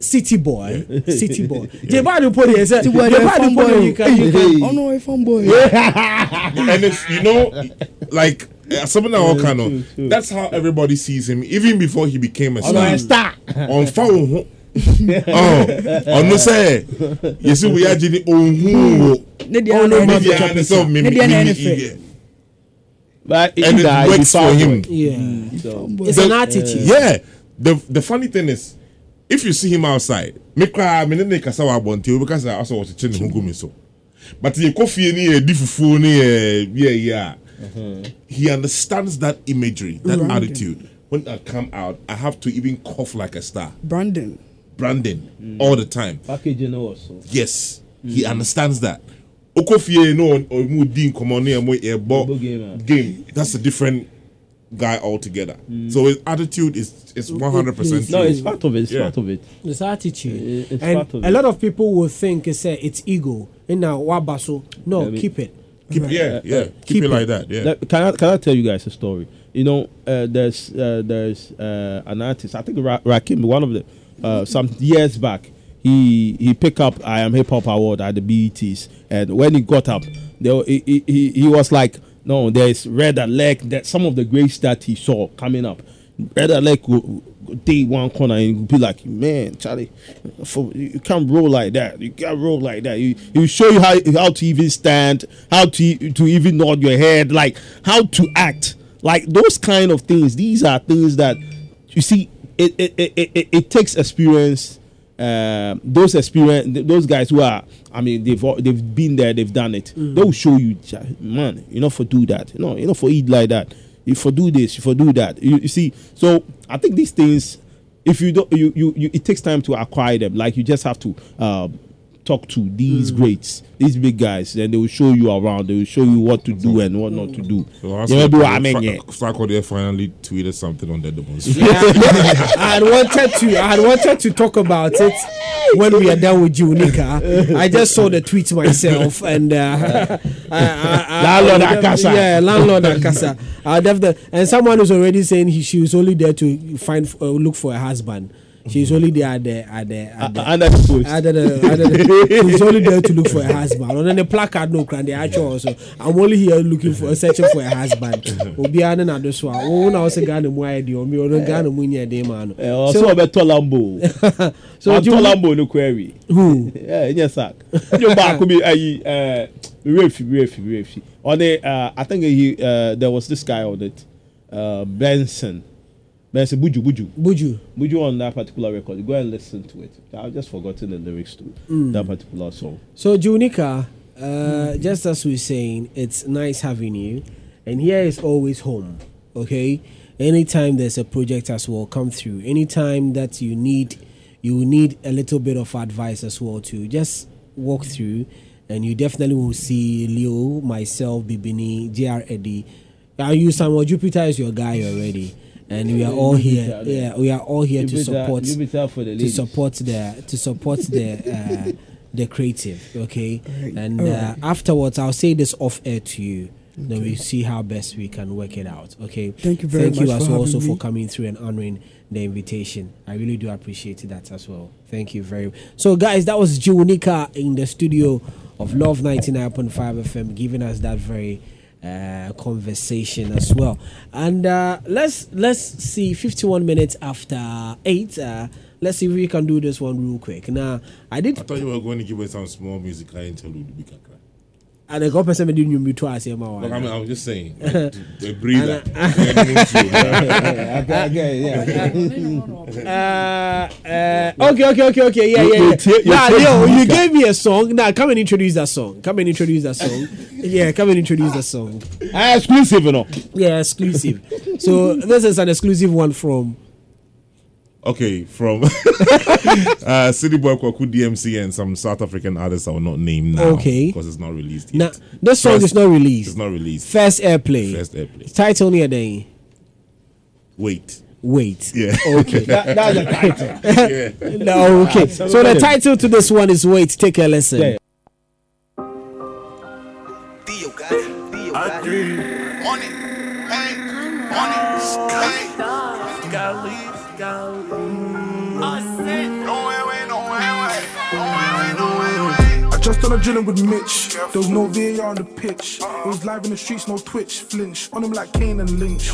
City boy, [laughs] City boy. [laughs] Jay Bahd will put it. J ti wọ Bad ẹ put it. boy You can, you can. ọ̀nà ẹ fan boy [laughs] and it's you know like uh, something that all kind of that's how everybody sees him even before he became a star. star. on phone ho [laughs] oh ọno sẹ yẹsi wo yà jẹ ni ohun wo ne deɛ Oh, ana no, ɛne man. níbi à ní sọ mi Ne mi deɛ mi ɛne But and either it he works for him. Yeah, So, it's an attitude. yeah. The the funny thing is if you see him outside me kura mi ne ne kasa wa abɔnten o bi kasa asɔ wɔkyekyɛ ne ho gu mi so. But yɛ kɔ fie ni yɛ di fufuo ni yɛ yɛ yɛ a he understands that imagery, that Branding. attitude. When I come out, I have to even cough like a star. Brandon. Branding all the time. Packaging also. Yes, he understands that. Okofie no or mu din komo ne mo e bo game, game. That's a different guy altogether. So his attitude is is one hundred percent. No, it's part of it. It's Yeah. part of it. It's attitude. It's and part of a it. lot of people will think it's uh, it's ego. In now wabaso. No, I mean- keep it. Keep it, yeah, yeah. Keep, keep it like that. Yeah. Can I can I tell you guys a story? You know, uh, there's uh, there's uh, an artist. I think Ra- Rakim, one of the uh, some years back. He he picked up I am hip hop award at the BETs, and when he got up, there he, he- he he was like, no, there's Red Alert. That some of the greats that he saw coming up, Alert will day one corner and be like, man, Charlie, for, you can't roll like that. You can't roll like that. You will show you how how to even stand, how to to even nod your head, like how to act, like those kind of things. These are things that you see. It it it, it, it takes experience. Um, those experience, those guys who are, I mean, they've they've been there, they've done it. They will show you, man, you know, for do that, you know, you know, for eat like that, you for do this, you for do that. You, you see, so I think these things, if you don't, you, you, you, it takes time to acquire them. Like you just have to uh, talk to these greats, these big guys, and they will show you around. They will show you what to do and what not to do. So You that's know, what- I mean, yeah. Sarko there finally tweeted something on the demonstration. [laughs] I had wanted to I had wanted to talk about it when we are done with Junika. I just saw the tweet myself [laughs] and uh, I, I, I, Landlord I- Akasa. Yeah, landlord Akasa. I definitely and someone is already saying he, she was only there to find uh, look for a husband. She's only there at the at the at the Under the under the, under the she's only there to look for a husband. And then the placard no cran the actual also. I'm only here looking for searching for a husband. [laughs] Obi ane na do so. Wo na wo se Ghana mu aye de o mi o no Ghana mu nye de ma no. Eh, also about Lambo. so [laughs] so do you- Lambo no query. Who? Yeah, yes, sir. You back me ayi uh refi refi refi. On the uh I think he uh there was this guy on it. Uh Benson. Benson Buju Buju. Buju. Buju on that particular record. Go and listen to it. I've just forgotten the lyrics to Mm. that particular song. So Junika, uh, just as we are saying, it's nice having you, and here is always home. Okay, anytime there's a project as well, come through. Anytime that you need, you need a little bit of advice as well to Just walk through, and you definitely will see Leo, myself, Bibini, Jr. Eddie. And you, Samuel Jupiter is your guy already. And we are all here. Yeah, we are all here to support Jupiter for the to support the to support the uh, the creative. Okay, and uh, afterwards I'll say this off air to you. Then we see how best we can work it out. Okay. Thank you very Thank you much as for well having also for coming through and honoring the invitation. I really do appreciate that as well. Thank you very much. So guys, that was Junika in the studio of Luv 99.5 FM giving us that very uh, conversation as well. And uh, let's let's see 51 minutes after 8 uh, let's see if we can do this one real quick. Now, I did I thought you were going to give us some small musical interlude. We can cry. and the person made you me twice here, my Look, I mean, I'm just saying, like, And, a breather. [laughs] [laughs] [laughs] Uh, uh, okay, okay, okay, okay. Yeah, You- yeah, yeah. take- you Leo, you gave me a song. Now, come and introduce that song. Come and introduce that song. yeah, come and introduce that song. Ah, exclusive, you know. Yeah, exclusive. so this is an exclusive one from. Okay, from [laughs] uh, City Boy Kwaku DMC and some South African artists I will not name now. Okay. Because it's not released yet. Now, this song First- is not released. It's not released. First airplay. First airplay. Title near day. Wait. Wait. Yeah. [laughs] Okay. That- that's the title. [laughs] Yeah. no, okay. So the title to this one is Wait. Take a listen. Yeah. I just done a drilling with Mitch. There was no VAR on the pitch. It was live in the streets, no twitch, flinch. On him like Kane and Lynch.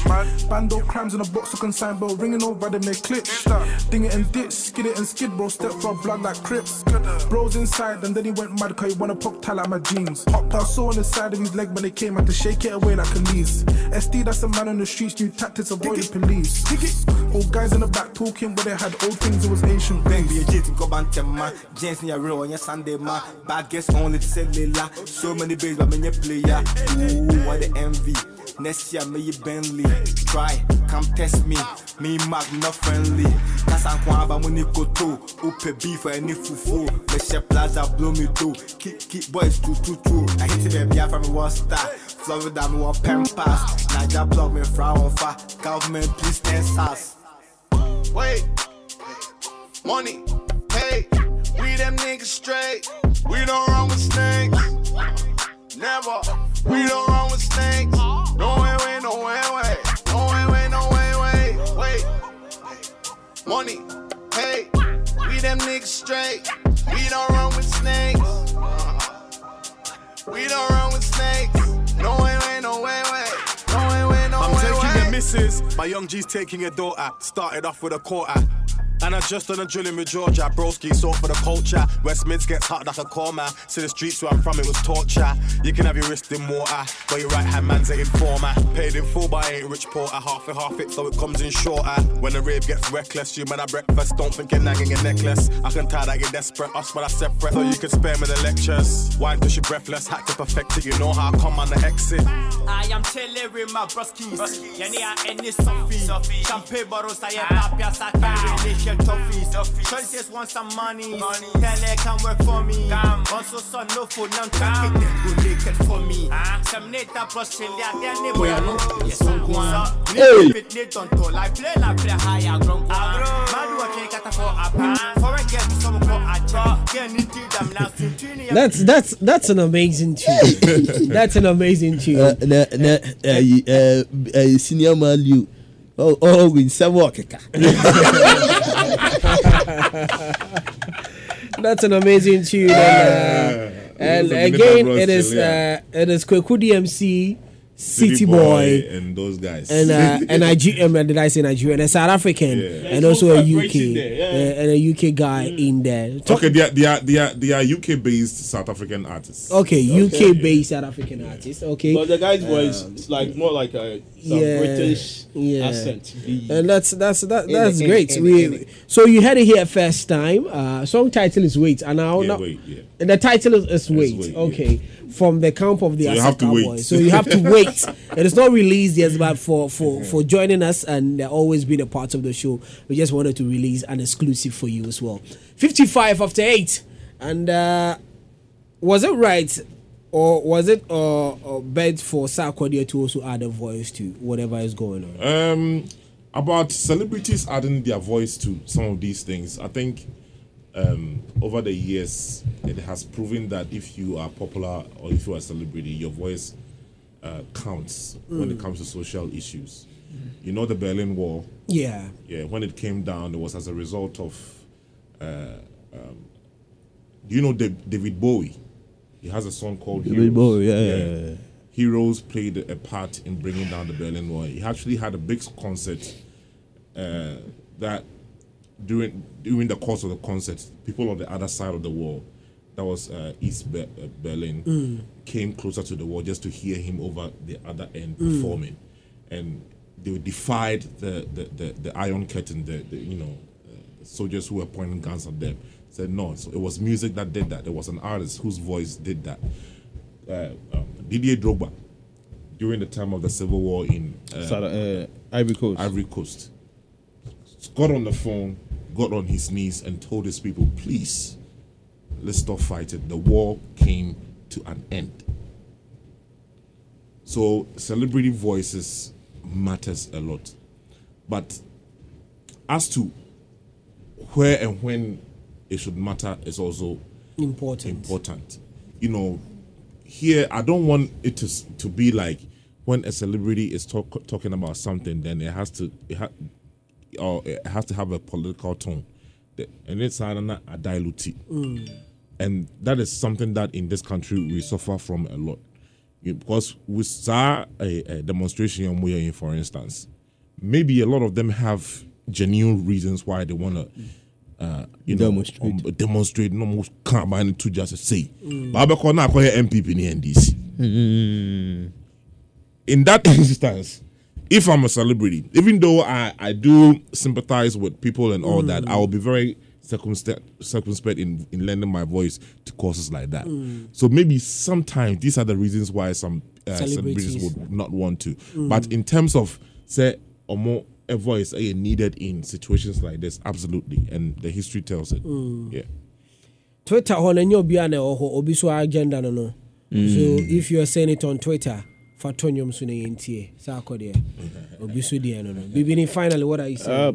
Bando crams in a box of consign bell, ringing over them they clips. Ding it and ditch, skid it and skid, bro. Step for blood like Crips. Bros inside, and then he went mad cause he wanna pop tile like my jeans. Hot I saw on the side of his leg when they came out to shake it away like a lease. SD, that's a man on the streets, new tactics avoid the police. Old guys in the back talking where they had old things, it was ancient Bang things. be a jet go bantama. James real on your Sunday. Bad guess only to sell lila. So many babes but many player. Ooh, what the envy. Next year, me Bentley. Try, come test me. Me Mac not friendly. Kasa kwaba muni koto. Upe beef or any fufu. She plaza blow me too. Keep keep boys too too too. I hit it baby from me one star. Florida me one pen pass. Naija plug me frown on fire. Government please stand sass. Wait, money, we them niggas straight. We don't run with snakes. Never. We don't run with snakes. No way, way, no way, way. No way, way, no way, way. Wait. Money, hey, we them niggas straight. We don't run with snakes. We don't run with snakes. No way, way, no way, way. No way, way, no I'm way, taking way. your missus. My young G's taking your daughter. Started off with a quarter. And I just done a drilling with Georgia. Broski sought for the culture. West Mids gets hot like a coma. See the streets where I'm from, it was torture. You can have your wrist in water, but your right hand man's an informer. Paid in full, but I ain't rich porter. Half it, half it, so it comes in shorter. When the rave gets reckless, you man at breakfast. Don't think you're nagging your necklace. I can tie that, get desperate. Us, but I separate. So you can spare me the lectures. Wine till she breathless. Had to perfect it. You know how I come on the exit. I am chilling with my broskies. Yani I any Sophie. Champagne bottles, I am happy as I can relation toughies. Choices want some money. Tell her come work for me. Also son no food, none track it. Then go naked for me. Some neta Australia, then they boy no. Yes, some one. Hey. Fit need don't to like play like play higher ground. Madu wa chen kata for a pa. For a get some for a cha. Get into them now That's that's that's an amazing tune. [laughs] that's an amazing tune. Uh, na na uh, uh, uh, senior Malu. Oh, win some work. That's an amazing tune. And, uh, and again, it is uh, it is Kweku DMC, City, City Boy, Boy and those guys. and uh, [laughs] and Nigerian. Did I say Nigerian? And South African, and also a UK yeah. uh, and a UK guy in there. Talk- Okay, they are, they are they are they are UK based South African artists. Okay, UK based South African artists. Okay, But the guy's voice Um, is like more like a some yeah, British yeah. accent. and that's that's that, that's it, in great. it, in we in so you had it here first time. Uh, song title is Wait, and now Yeah, now- Wait, yeah. and the title is, is Wait. Wait, yeah. okay, from the camp of the So you have to Asa wait. Cowboys. So you have to [laughs] wait. It is not released yet, but for for for joining us and always being a part of the show, we just wanted to release an exclusive for you as well. Fifty five after eight, and uh, was it right? Or was it uh, uh, bad for Sarkodie to also add a voice to whatever is going on? Um, about celebrities adding their voice to some of these things, I think um, over the years it has proven that if you are popular or if you are a celebrity, your voice uh, counts when it Mm. comes to social issues. You know the Berlin Wall. Yeah. Yeah, when it came down, it was as a result of. Uh, um, do you know Da- David Bowie? He has a song called David Heroes. Bowie, yeah, yeah, yeah. Heroes played a part in bringing down the Berlin Wall. He actually had a big concert uh, that during during the course of the concert, people on the other side of the wall, that was uh, East Be- uh, Berlin, Mm. came closer to the wall just to hear him over the other end Mm. performing, and they defied the the, the, the Iron Curtain, the, the you know uh, soldiers who were pointing guns at them. Said no, so it was music that did that. It was an artist whose voice did that. Uh, um, Didier Drogba, during the time of the civil war in uh, South- uh, Ivory Coast. Ivory Coast, got on the phone, got on his knees, and told his people, "Please, let's stop fighting. The war came to an end." So celebrity voices matters a lot, but as to where and when it should matter is also important. Important, you know. Here, I don't want it to to be like when a celebrity is talk, talking about something, then it has to it ha, or it has to have a political tone, and it's not a dilute it. Mm. and that is something that in this country we suffer from a lot because we saw a, a demonstration in Muya, for instance maybe a lot of them have genuine reasons why they want to uh, you know demonstrate um, demonstrate no most can't mind to just say Mm. but I call MPP in NDC in that [laughs] instance if I'm a celebrity, even though I, I do sympathize with people and all that, Mm. I will be very circumspect, circumspect in, in lending my voice to causes like that. Mm. So maybe sometimes these are the reasons why some uh, Celebrities. celebrities would not want to. Mm. But in terms of say or more a voice uh, needed in situations like this, absolutely, and the history tells it. Mm. Yeah. twitter hɔ no ɛnyɛ obiara na ɛwɔ hɔ obi so agenda no no Mm. so if you are saying it on twitter fa deɛ deɛ finally what are you saying? Uh,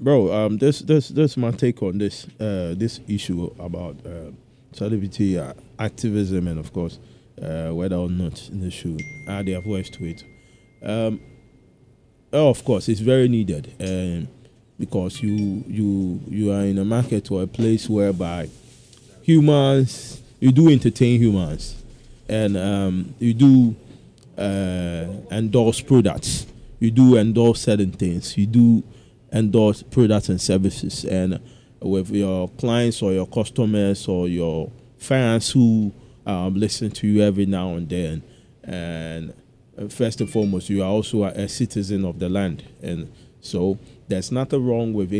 bro, um, this this this my take on this uh, this issue about uh, celebrity uh, activism and of course uh, whether or not they should add their voice to it. Um, oh, of course, it's very needed um, because you you you are in a market or a place whereby humans you do entertain humans. And um, you do uh, endorse products. You do endorse certain things. You do endorse products and services. And with your clients or your customers or your fans who um, listen to you every now and then. And uh, first and foremost you are also a, a citizen of the land. And so there's nothing wrong with